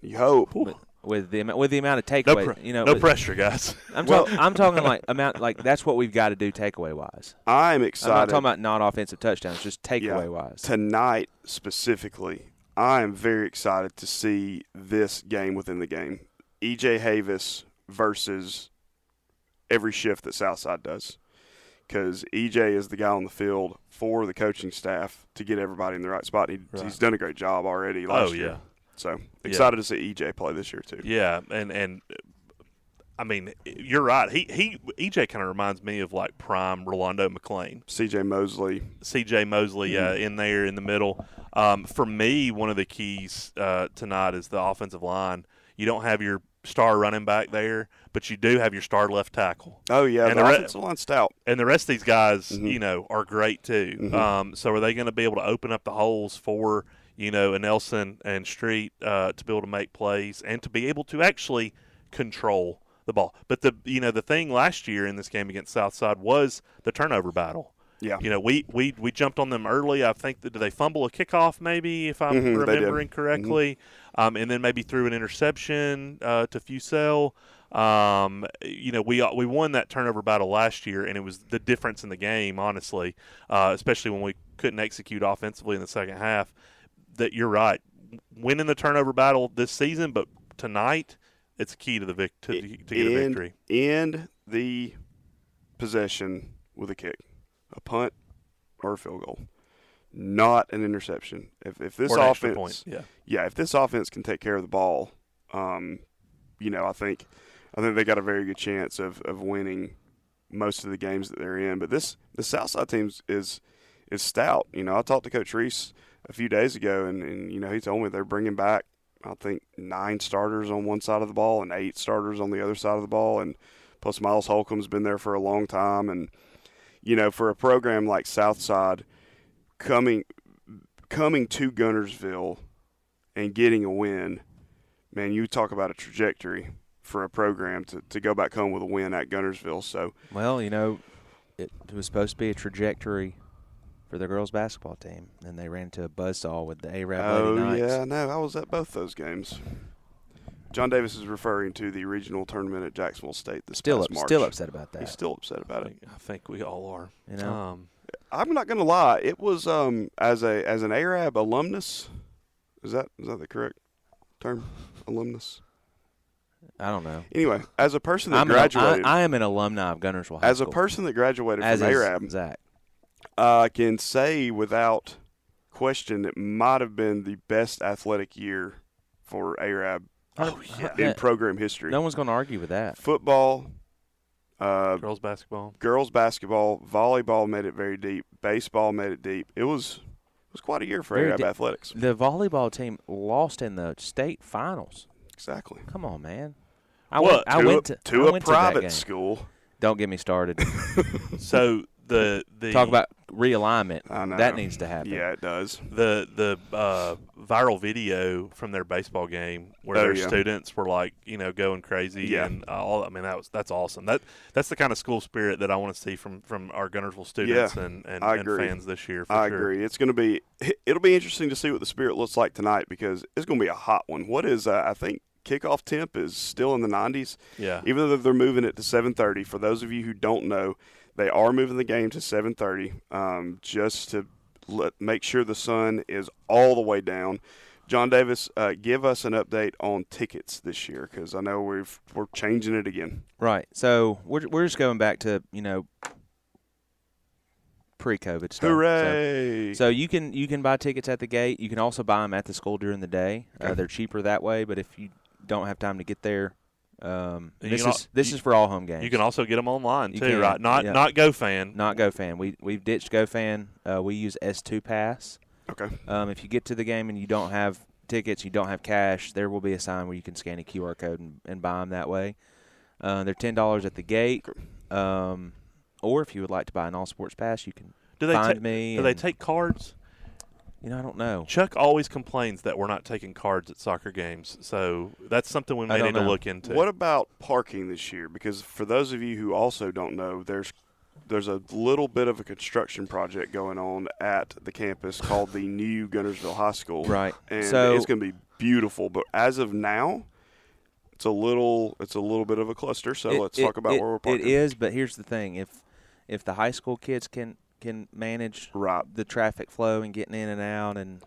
You hope. With, with the amount- with the amount of no, takeaway, pr- you know, no with- pressure, guys. (laughs) I'm, Well- talk, I'm talking like amount like that's what we've got to do takeaway wise. I'm excited. I'm not talking about not offensive touchdowns, just takeaway wise. tonight specifically. I am very excited to see this game within the game. EJ Havis versus every shift that Southside does. Because EJ is the guy on the field for the coaching staff to get everybody in the right spot. He, Right. He's done a great job already last Oh, year. yeah. So excited to see EJ play this year too. Yeah, and and uh, I mean, you're right. He he EJ kind of reminds me of like prime Rolando McClain. CJ Mosley. CJ Mosley uh, Mm-hmm. in there in the middle. Um, for me, one of the keys uh, tonight is the offensive line. You don't have your star running back there, but you do have your star left tackle. Oh yeah, And the, the re- offensive line stout. And the rest of these guys, Mhm. you know, are great too. Mhm. Um, so are they going to be able to open up the holes for you know a Nelson and Street uh, to be able to make plays and to be able to actually control the ball? But the you know the thing last year in this game against Southside was the turnover battle. Yeah. You know, we, we, we jumped on them early. I think that did they fumble a kickoff maybe if I'm Mhm, did. remembering correctly, um, and then maybe threw an interception uh, to Fusel. Um, you know, we we won that turnover battle last year, and it was the difference in the game, honestly, uh, especially when we couldn't execute offensively in the second half. That you're right, winning the turnover battle this season, but tonight it's key to the vic- to, to get a victory. End the possession with a kick, a punt, or a field goal, not an interception. If if this Or an extra offense, point, yeah. if this offense can take care of the ball, um, you know, I think I think they got a very good chance of, of winning most of the games that they're in. But this the Southside team is is stout. You know, I talked to Coach Reese a few days ago, and, and you know he told me they're bringing back I think nine starters on one side of the ball and eight starters on the other side of the ball, and plus Miles Holcomb's been there for a long time, and you know for a program like Southside coming coming to Guntersville and getting a win, man, you talk about a trajectory for a program to, to go back home with a win at Guntersville. So Well, you know, it was supposed to be a trajectory for the girls basketball team, and they ran into a buzzsaw with the Arab Oh Lady Knights. yeah, no, I was at both those games. John Davis is referring to the regional tournament at Jacksonville State this Still past up- March. still upset about that. He's still upset about it. I think we all are. You know? Um, I'm not gonna lie. It was um as a as an Arab alumnus. Is that is that the correct term? Alumnus. I don't know. Anyway, as a person that I'm an- graduated, I, I am an alumni of Guntersville High as a person that graduated As from Arab, Zach. I can say without question it might have been the best athletic year for Arab Oh, yeah. in program history. No one's going to argue with that. Football, uh, girls basketball. girls basketball, volleyball made it very deep. Baseball made it deep. It was it was quite a year for Very Arab di- athletics. The volleyball team lost in the state finals. Exactly. Come on, man. I Well, went. I to went a- to to I a went to private game. school. Don't get me started. (laughs) So the the Talk about realignment. I know. That needs to happen. Yeah, it does. the the uh, viral video from their baseball game where Oh, their yeah. students were like you know going crazy Yeah. and uh, all I mean that was that's awesome that that's the kind of school spirit that I want to see from from our Guntersville students Yeah, and and, I and agree. fans this year for I sure. agree. It's going to be it'll be interesting to see what the spirit looks like tonight because it's going to be a hot one. What is uh, I think kickoff temp is still in the 90s. Yeah. Even though they're moving it to 7:30. For those of you who don't know, they are moving the game to 7:30 um, just to let, make sure the sun is all the way down. John Davis, uh, give us an update on tickets this year because I know we've we're changing it again. Right. So we're we're just going back to you know pre-COVID stuff. So- Hooray! So, you can you can buy tickets at the gate. You can also buy them at the school during the day. Uh, they're cheaper that way. But if you don't have time to get there, um, this is al- this you- is for all home games. You can also get them online You too, can, right? Not yeah. not GoFan. Not GoFan. We we've ditched GoFan. Uh, we use S2 Pass. Okay. Um, if you get to the game and you don't have tickets, you don't have cash, there will be a sign where you can scan a QR code and, and buy them that way. Uh, they're ten dollars at the gate. Um, or if you would like to buy an all sports pass, you can Do they find ta- me. Do they take cards? You know, I don't know. Chuck always complains that we're not taking cards at soccer games, so that's something we I may don't need to look into. What about parking this year? Because for those of you who also don't know, there's there's a little bit of a construction project going on at the campus called the new Guntersville High School. Right. And So- it's going to be beautiful, but as of now, it's a little it's a little bit of a cluster. So It- let's it- talk about it- where we're parking. It is, but here's the thing: if if the high school kids can can manage right. the traffic flow and getting in and out, and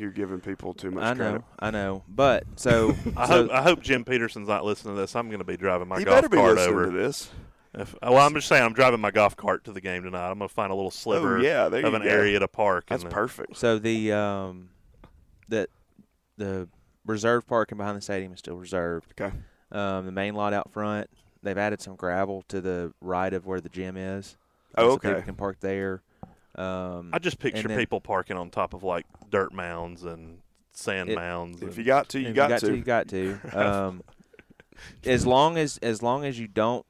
You're giving people too much I know, credit. I know, but so (laughs) I so- hope I hope Jim Peterson's not listening to this. I'm going to be driving my He golf be cart over to this. If, well, I'm just saying I'm driving my golf cart to the game tonight. I'm going to find a little sliver Oh, yeah, of an go. area to park. That's and perfect. So the um, the the reserve parking behind the stadium is still reserved. Okay. Um, the main lot out front, they've added some gravel to the right of where the gym is. Oh, so people okay. can park there. Um, I just picture then- people parking on top of like dirt mounds and sand It- mounds. If and- you got to, you If got, to. You got to. (laughs) Um, as long as as long as you don't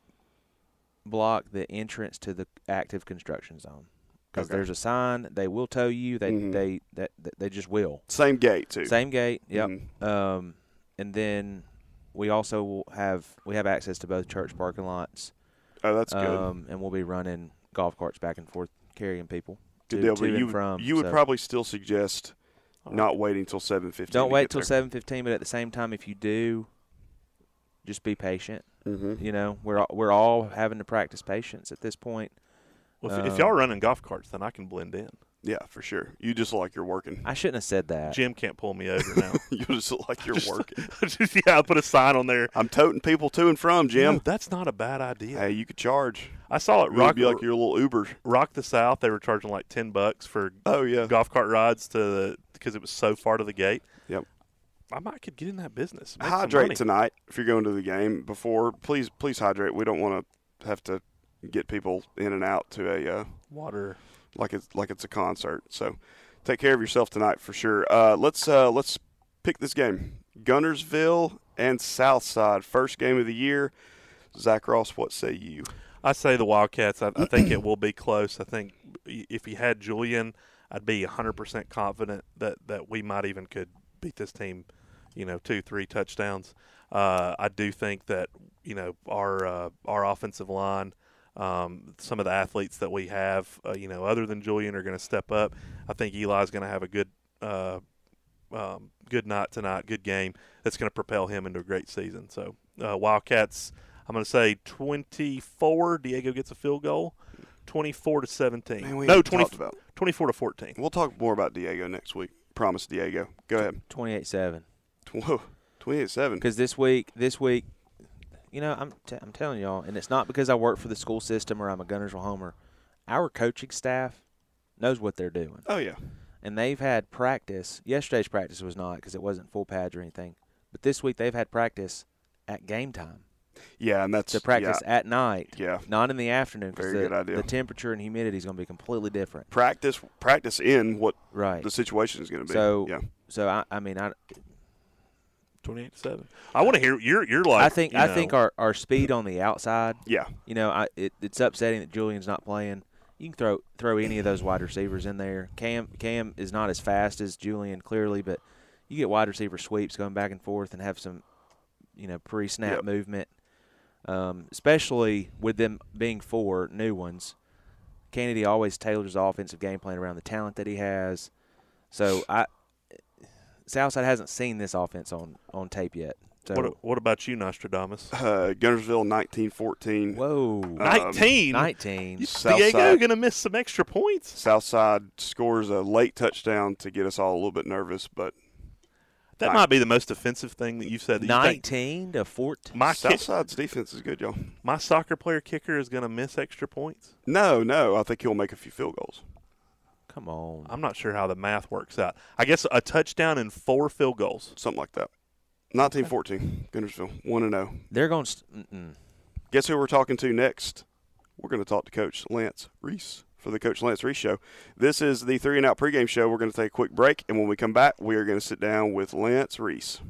block the entrance to the active construction zone, because Okay. there's a sign. They will tow you. They Mhm. they that that they just will. Same gate too. Same gate. Yep. Mhm. Um, and then we also will have we have access to both church parking lots. Oh, that's good. Um, and we'll be running golf carts back and forth carrying people. Good to, deal. to But and you, from. you would so. probably still suggest not waiting till seven fifteen. Don't wait till seven fifteen, but at the same time, if you do, just be patient. Mm-hmm. You know, we're all, we're all having to practice patience at this point. Well, if, if Um, y'all are running golf carts, then I can blend in. Yeah, for sure. You just look like you're working. I shouldn't have said that. Jim can't pull me over now. (laughs) you just look like (laughs) you're Just- working. (laughs) just, yeah, I'll put a sign on there. I'm toting people to and from, Jim. No, that's not a bad idea. Hey, you could charge. I saw it You'd rock be like your little Uber. Rock the South. They were charging like ten bucks for Oh yeah. golf cart rides to because it was so far to the gate. Yep. I might could get in that business. Hydrate tonight if you're going to the game. Before, please, please hydrate. We don't want to have to get people in and out to a uh, Water. like it's like it's a concert. So take care of yourself tonight for sure. Uh, let's uh, let's pick this game. Guntersville and Southside, first game of the year. Zach Ross, what say you? I say the Wildcats. I, I think it (clears throat) will be close. I think if you had Julian, I'd be 100% confident that, that we might even could beat this team, you know, two, three touchdowns. Uh, I do think that, you know, our uh, our offensive line Um, some of the athletes that we have, uh, you know, other than Julian, are going to step up. I think Eli's going to have a good, uh, um, good night tonight, good game. That's going to propel him into a great season. So uh, Wildcats, I'm going to say 24. Diego gets a field goal. 24 to 17. Man, we no, 20, talked about. 24 to 14. We'll talk more about Diego next week. Promise, Diego. Go ahead. 28-7. (laughs) Whoa, 28-7. Because this week, this week, you know, I'm t- I'm telling y'all, and it's not because I work for the school system or I'm a Guntersville homer. Our coaching staff knows what they're doing. Oh yeah. And they've had practice. Yesterday's practice was not because it wasn't full pads or anything. But this week they've had practice at game time. Yeah, and that's to practice yeah. at night. Yeah. Not in the afternoon because Very the, good idea. the temperature and humidity is going to be completely different. Practice, practice in what right. the situation is going to be. So yeah. So I, I mean, I 28 7. I want to hear you're you're like I think you I know, think our, our speed on the outside. Yeah. You know, I it, it's upsetting that Julian's not playing. You can throw throw any of those wide receivers in there. Cam Cam is not as fast as Julian clearly, but you get wide receiver sweeps going back and forth and have some, you know, pre snap Yep. movement. Um, especially with them being four new ones. Kennedy always tailors his offensive game plan around the talent that he has. So I Southside hasn't seen this offense on, on tape yet. So what, what about you, Nostradamus? Uh, Guntersville 1914. Whoa. 19? 19. You- Diego going to miss some extra points. Southside scores a late touchdown to get us all a little bit nervous, but That Nine- might be the most offensive thing that you've said. That you think 19 to 14. my kick, Southside's defense is good, y'all. my soccer player kicker is going to miss extra points. No, no, I think he'll make a few field goals. Come on. I'm not sure how the math works out. I guess a touchdown and four field goals. Something like that. 1914, Guntersville, 1 and 0. They're going to. Mm-mm. Guess who we're talking to next? We're going to talk to Coach Lance Reese for the Coach Lance Reese Show. This is the Three and Out pregame show. We're going to take a quick break, and when we come back, we are going to sit down with Lance Reese.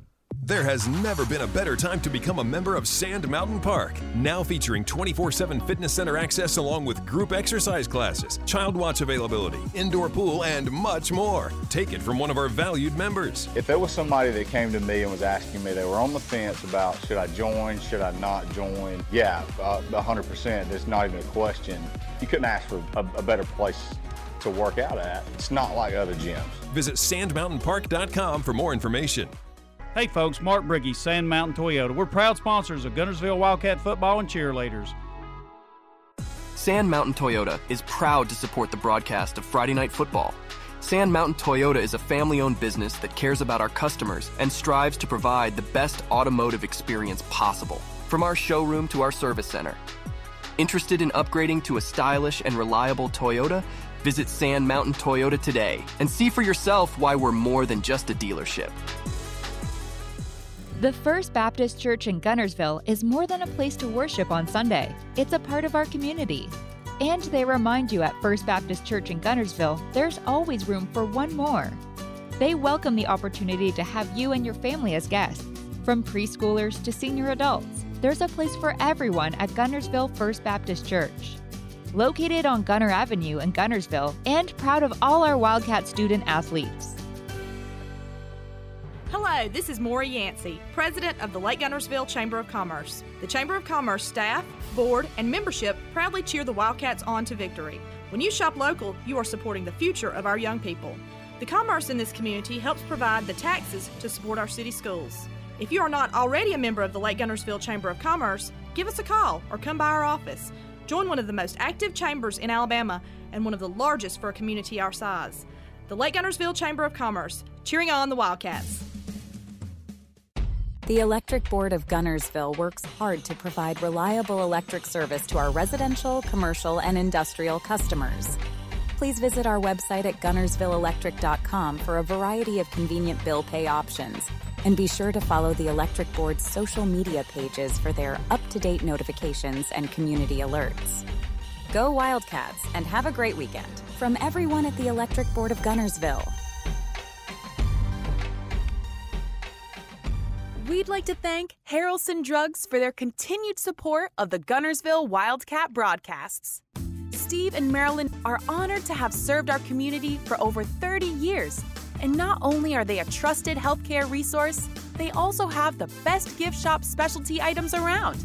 There has never been a better time to become a member of Sand Mountain Park. Now featuring 24 7 fitness center access along with group exercise classes, child watch availability, indoor pool, and much more. Take it from one of our valued members. If there was somebody that came to me and was asking me, they were on the fence about should I join, should I not join, yeah, uh, 100%. There's not even a question. You couldn't ask for a, a better place to work out at. It's not like other gyms. Visit sandmountainpark.com for more information. Hey folks, Mark Briggy, Sand Mountain Toyota. We're proud sponsors of Guntersville Wildcat football and cheerleaders. Sand Mountain Toyota is proud to support the broadcast of Friday Night Football. Sand Mountain Toyota is a family owned business that cares about our customers and strives to provide the best automotive experience possible, from our showroom to our service center. Interested in upgrading to a stylish and reliable Toyota? Visit Sand Mountain Toyota today and see for yourself why we're more than just a dealership. The First Baptist Church in Guntersville is more than a place to worship on Sunday, it's a part of our community. And they remind you at First Baptist Church in Guntersville, there's always room for one more. They welcome the opportunity to have you and your family as guests. From preschoolers to senior adults, there's a place for everyone at Guntersville First Baptist Church. Located on Gunter Avenue in Guntersville, and proud of all our Wildcat student athletes. Hello, this is Maury Yancey, President of the Lake Guntersville Chamber of Commerce. The Chamber of Commerce staff, board, and membership proudly cheer the Wildcats on to victory. When you shop local, you are supporting the future of our young people. The commerce in this community helps provide the taxes to support our city schools. If you are not already a member of the Lake Guntersville Chamber of Commerce, give us a call or come by our office. Join one of the most active chambers in Alabama and one of the largest for a community our size. The Lake Guntersville Chamber of Commerce, cheering on the Wildcats. The Electric Board of Guntersville works hard to provide reliable electric service to our residential, commercial, and industrial customers. Please visit our website at gunnersvilleelectric.com for a variety of convenient bill pay options. And be sure to follow the Electric Board's social media pages for their up to date notifications and community alerts. Go Wildcats and have a great weekend from everyone at the Electric Board of Guntersville. We'd like to thank Harrelson Drugs for their continued support of the Guntersville Wildcat broadcasts. Steve and Marilyn are honored to have served our community for over 30 years. And not only are they a trusted healthcare resource, they also have the best gift shop specialty items around.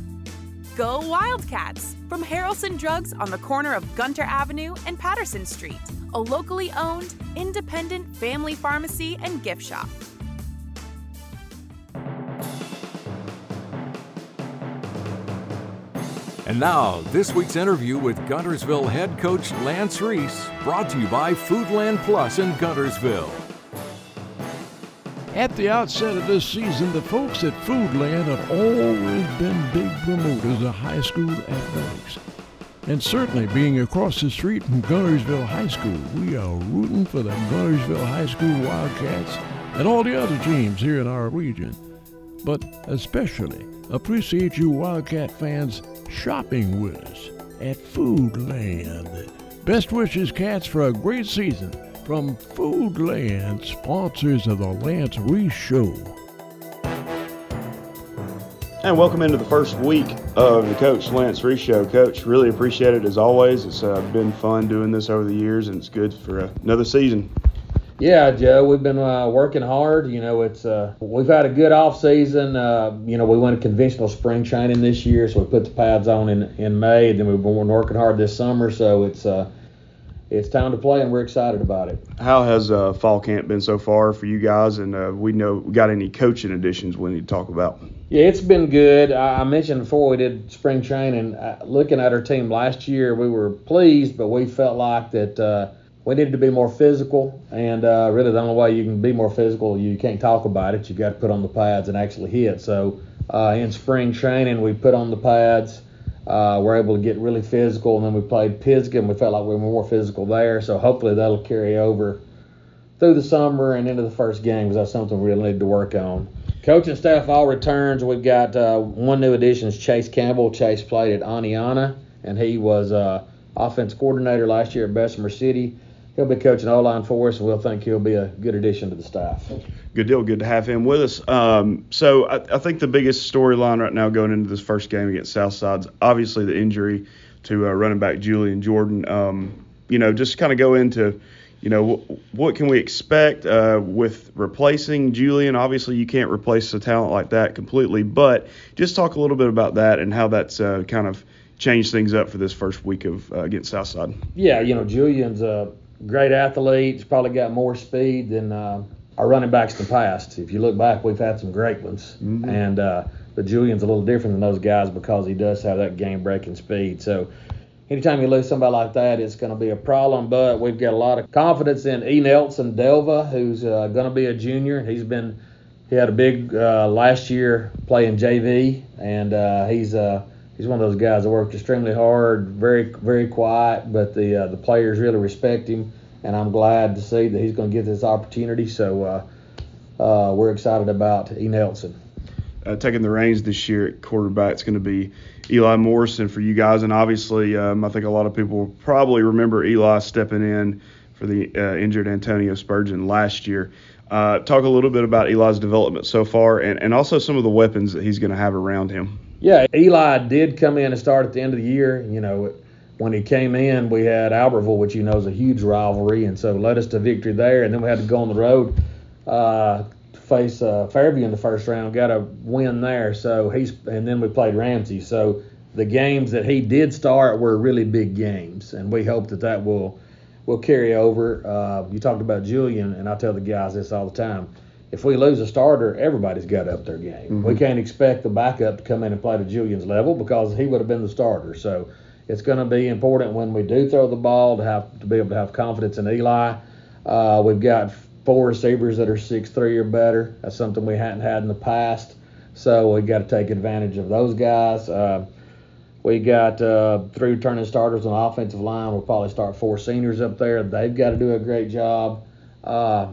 Go Wildcats! From Harrelson Drugs on the corner of Gunter Avenue and Patterson Street, a locally owned, independent family pharmacy and gift shop. And now, this week's interview with Guntersville head coach Lance Reese, brought to you by Foodland Plus in Guntersville. At the outset of this season, the folks at Foodland have always been big promoters of high school athletics. And certainly being across the street from Guntersville High School, we are rooting for the Guntersville High School Wildcats and all the other teams here in our region. But especially appreciate you Wildcat fans shopping with us at Foodland. Best wishes, Cats, for a great season from Foodland, sponsors of the Lance Reese Show. And welcome into the first week of the Coach Lance Reese Show. Coach, really appreciate it as always. It's uh, been fun doing this over the years, and it's good for another season. Yeah, Joe, we've been uh, working hard. You know, it's uh, we've had a good off season. Uh, you know, we went a conventional spring training this year, so we put the pads on in in May. Then we've been working hard this summer, so it's uh, it's time to play, and we're excited about it. How has uh, fall camp been so far for you guys? And uh, we know we got any coaching additions we need to talk about? Yeah, it's been good. I, I mentioned before we did spring training. Uh, looking at our team last year, we were pleased, but we felt like that uh, we needed to be more physical. And uh, really, the only way you can be more physical, you can't talk about it. You got to put on the pads and actually hit. So uh, in spring training, we put on the pads. Uh, we're able to get really physical, and then we played Pisgah, and we felt like we were more physical there. So hopefully that'll carry over through the summer and into the first game because that's something we really need to work on. Coaching staff all returns. We've got uh, one new addition is Chase Campbell. Chase played at Aniana, and he was uh, offense coordinator last year at Bessemer City. He'll be coaching O line for us, and we'll think he'll be a good addition to the staff. Good deal. Good to have him with us. Um, so I, I, think the biggest storyline right now going into this first game against Southside's obviously the injury to uh, running back Julian Jordan. Um, you know, just kind of go into you know, what can we expect uh, with replacing Julian? Obviously, you can't replace a talent like that completely, but just talk a little bit about that and how that's uh, kind of changed things up for this first week of uh, against Southside. Yeah, you know, Julian's a great athlete. He's probably got more speed than uh, our running backs in the past. If you look back, we've had some great ones, mm-hmm. and uh, but Julian's a little different than those guys because he does have that game-breaking speed. So anytime you lose somebody like that, it's going to be a problem. But we've got a lot of confidence in E. Nelson Delva, who's uh, going to be a junior. He's been he had a big uh, last year playing JV, and uh, he's uh, he's one of those guys that worked extremely hard, very very quiet, but the uh, the players really respect him, and I'm glad to see that he's going to get this opportunity. So uh, uh, we're excited about E. Nelson. Uh, taking the reins this year at quarterback is going to be Eli Morrison for you guys, and obviously um, I think a lot of people probably remember Eli stepping in for the uh, injured Antonio Spurgeon last year. Uh, talk a little bit about Eli's development so far, and, and also some of the weapons that he's going to have around him. Yeah, Eli did come in and start at the end of the year. You know, when he came in, we had Albertville, which you know is a huge rivalry, and so led us to victory there. And then we had to go on the road uh, to face uh, Fairview in the first round, got a win there. So he's and then we played Ramsey. So the games that he did start were really big games, and we hope that that will will carry over. Uh, you talked about Julian, and I tell the guys this all the time if we lose a starter, everybody's got to up their game. Mm-hmm. We can't expect the backup to come in and play to Julian's level because he would have been the starter. So it's going to be important when we do throw the ball to have to be able to have confidence in Eli. Uh, we've got four receivers that are six three or better. That's something we hadn't had in the past. So we got to take advantage of those guys. Uh, we got uh, three returning starters on the offensive line. We'll probably start four seniors up there. They've got to do a great job. Uh,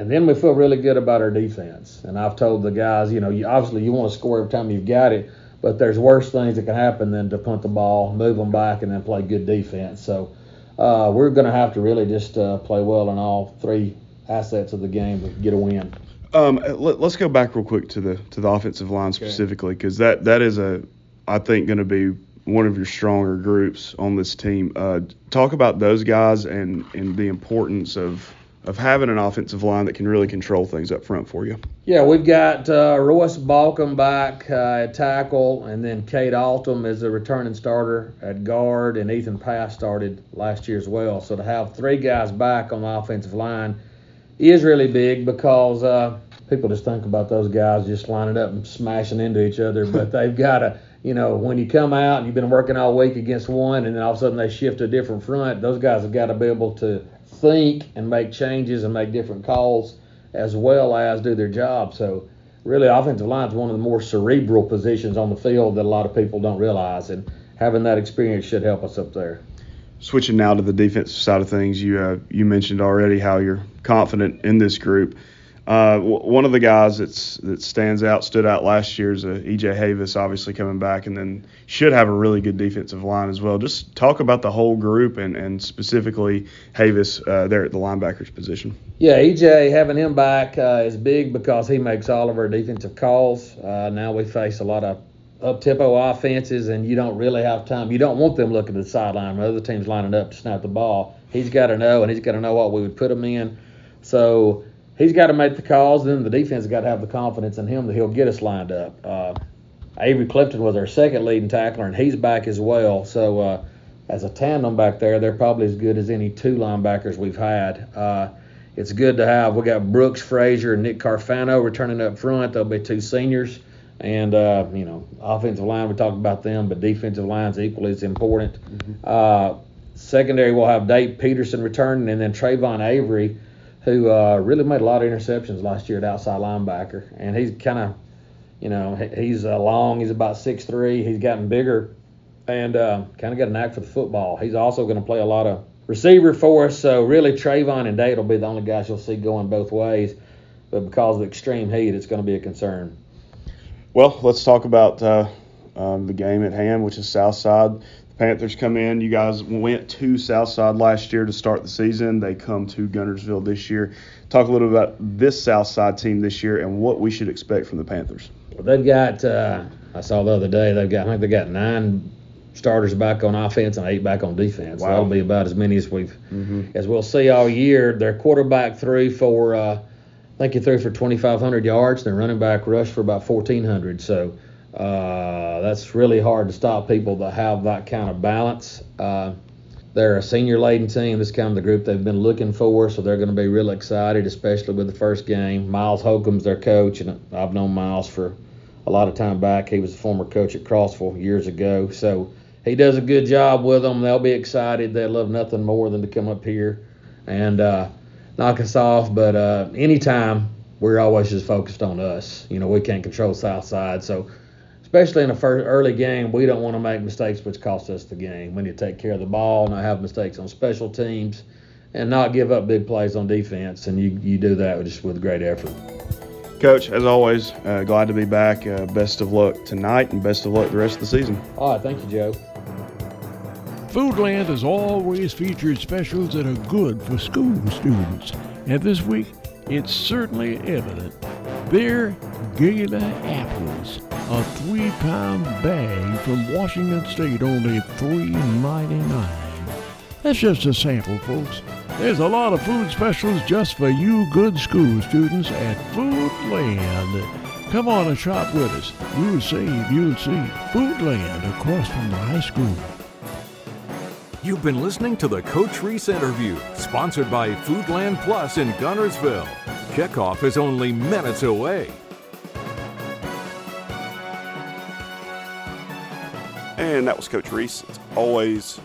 and then we feel really good about our defense. And I've told the guys, you know, you, obviously you want to score every time you've got it, but there's worse things that can happen than to punt the ball, move them back, and then play good defense. So uh, we're going to have to really just uh, play well in all three assets of the game to get a win. Um, let, us go back real quick to the to the offensive line specifically because that that is a I think going to be one of your stronger groups on this team. Uh, talk about those guys and and the importance of of having an offensive line that can really control things up front for you. Yeah, we've got uh, Royce Balcom back uh, at tackle, and then Kate Altum is a returning starter at guard, and Ethan Pass started last year as well. So to have three guys back on the offensive line is really big because uh, people just think about those guys just lining up and smashing into each other, but (laughs) they've got to you know, when you come out and you've been working all week against one, and then all of a sudden they shift to a different front, those guys have got to be able to think and make changes and make different calls as well as do their job. So, really, offensive line is one of the more cerebral positions on the field that a lot of people don't realize, and having that experience should help us up there. Switching now to the defensive side of things, you uh, you mentioned already how you're confident in this group. Uh, w- one of the guys that's that stands out, stood out last year is uh, EJ Havis, obviously coming back, and then should have a really good defensive line as well. Just talk about the whole group and, and specifically Havis uh, there at the linebackers position. Yeah, EJ having him back uh, is big because he makes all of our defensive calls. Uh, now we face a lot of up tempo offenses, and you don't really have time. You don't want them looking to the sideline when other teams lining up to snap the ball. He's got to know, and he's got to know what we would put him in. So he's got to make the calls. Then the defense has got to have the confidence in him that he'll get us lined up. Uh, Avery Clifton was our second leading tackler, and he's back as well. So uh, as a tandem back there, they're probably as good as any two linebackers we've had. Uh, it's good to have. We got Brooks Frazier and Nick Carfano returning up front. They'll be two seniors. And, uh, you know, offensive line, we talked about them, but defensive line's equally as important. Mm-hmm. Uh, secondary, we'll have Dave Peterson returning, and then Trayvon Avery – who uh, really made a lot of interceptions last year at outside linebacker, and he's kind of, you know, he's uh, long. He's about six three. He's gotten bigger, and uh, kind of got a knack for the football. He's also going to play a lot of receiver for us. So really, Trayvon and Date will be the only guys you'll see going both ways. But because of the extreme heat, it's going to be a concern. Well, let's talk about uh, um, the game at hand, which is Southside. Panthers come in. You guys went to Southside last year to start the season. They come to Guntersville this year. Talk a little about this Southside team this year and what we should expect from the Panthers. Well, they've got. Uh, I saw the other day they've got. I think they got nine starters back on offense and eight back on defense. Wow. that'll be about as many as we've mm-hmm. as we'll see all year. Their quarterback threw for. Uh, I think he threw for 2,500 yards. Their running back rushed for about 1,400. So uh, that's really hard to stop people that have that kind of balance. Uh, they're a senior laden team. This is kind of the group they've been looking for, so they're going to be real excited, especially with the first game. Miles Holcomb's their coach, and I've known Miles for a lot of time back. He was a former coach at Crossville years ago, so he does a good job with them. They'll be excited. They love nothing more than to come up here and uh, knock us off. But uh, anytime, we're always just focused on us. You know, we can't control Southside, so especially in a first early game, we don't want to make mistakes which cost us the game. We need to take care of the ball, and not have mistakes on special teams, and not give up big plays on defense. And you, you do that just with great effort. Coach, as always, uh, glad to be back. Uh, best of luck tonight and best of luck the rest of the season. All right, thank you, Joe. Foodland has always featured specials that are good for school students. And this week, it's certainly evident. They're Gala apples a three pound bag from Washington State, only $3.99. That's just a sample, folks. There's a lot of food specials just for you good school students at Foodland. Come on and shop with us. You'll see, you'll see. Foodland across from the high school. You've been listening to the Coach Reese interview, sponsored by Foodland Plus in Guntersville. Kickoff is only minutes away. And that was Coach Reese. It's always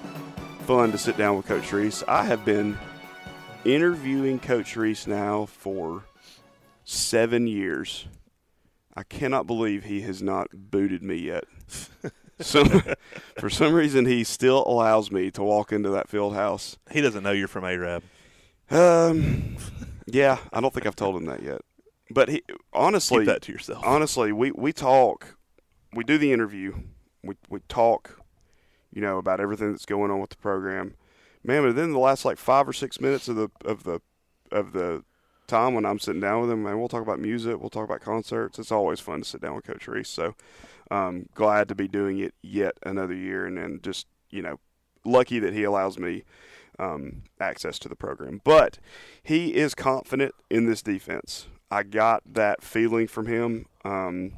fun to sit down with Coach Reese. I have been interviewing Coach Reese now for seven years. I cannot believe he has not booted me yet. (laughs) so, (laughs) for some reason, he still allows me to walk into that field house. He doesn't know you're from Arab. Um, yeah, I don't think I've told him that yet. But he honestly, keep that to yourself. Honestly, we we talk, we do the interview, we we talk, you know, about everything that's going on with the program. Man, but then the last like five or six minutes of the of the of the time when I'm sitting down with him, and we'll talk about music, we'll talk about concerts. It's always fun to sit down with Coach Reese. So um, glad to be doing it yet another year, and, and just you know lucky that he allows me um, access to the program. But he is confident in this defense. I got that feeling from him. Um,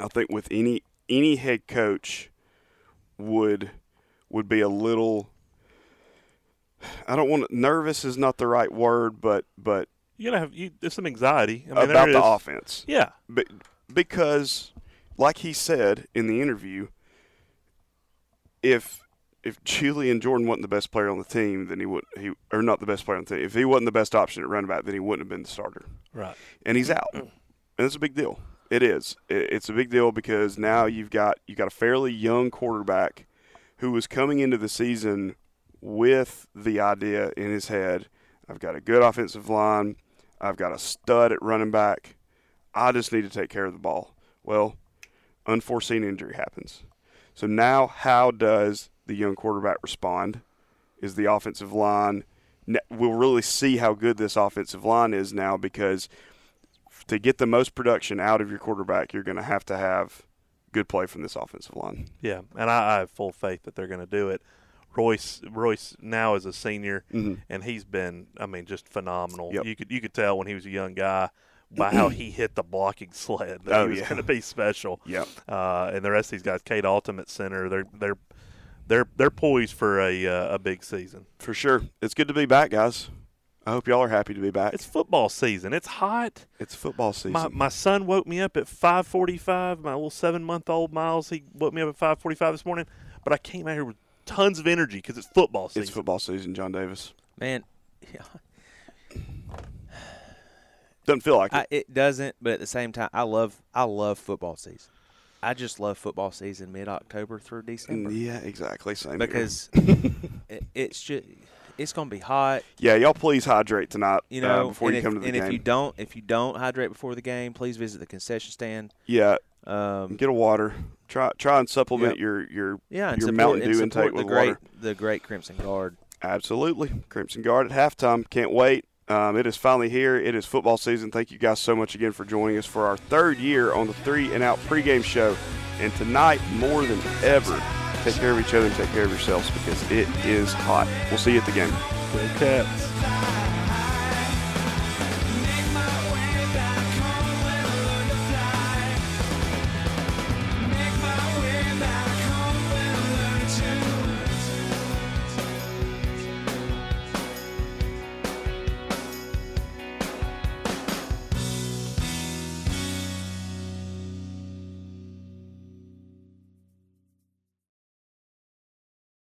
I think with any any head coach would would be a little. I don't want to, nervous is not the right word, but but you gotta have you, there's some anxiety I mean, about the offense. Yeah, but because like he said in the interview, if if Julian Jordan wasn't the best player on the team, then he would he or not the best player on the team. If he wasn't the best option at running back, then he wouldn't have been the starter. Right. And he's out, mm. and it's a big deal. It is. It- It's a big deal because now you've got you got a fairly young quarterback who was coming into the season with the idea in his head: I've got a good offensive line, I've got a stud at running back. I just need to take care of the ball. Well, unforeseen injury happens. So now, how does the young quarterback respond? Is the offensive line? We'll really see how good this offensive line is now because to get the most production out of your quarterback, you're going to have to have good play from this offensive line. Yeah, and I, I have full faith that they're going to do it. Royce Royce now is a senior, Mhm. and he's been, I mean, just phenomenal. Yep. You could you could tell when he was a young guy by how he hit the blocking (laughs) sled that Oh, he was yeah. going to be special. Yep. Uh, and the rest of these guys, Kate Ultimate Center, they're they're they're they're poised for a uh, a big season. For sure. It's good to be back, guys. I hope y'all are happy to be back. It's football season. It's hot. It's football season. My, my son woke me up at 5:45. My little seven month old Miles, he woke me up at 5:45 this morning. But I came out here with tons of energy because it's football season. It's football season, John Davis. Man, (laughs) yeah, Doesn't feel like it. I, it doesn't, but at the same time, I love I love football season. I just love football season mid October through December. Yeah, exactly. Same because (laughs) it, it's just it's gonna be hot. Yeah, y'all please hydrate tonight. You know, uh, before you if, come to the and game. And if you don't, if you don't hydrate before the game, please visit the concession stand. yeah, Um, get a water. Try try and supplement Yep. your your yeah, your support, Mountain Dew intake the with great water. the great Crimson Guard. Absolutely, Crimson Guard at halftime. Can't wait. Um, it is finally here. It is football season. Thank you guys so much again for joining us for our third year on the Three and Out pregame show. And tonight, more than ever, take care of each other and take care of yourselves because it is hot. We'll see you at the game. Go Cats.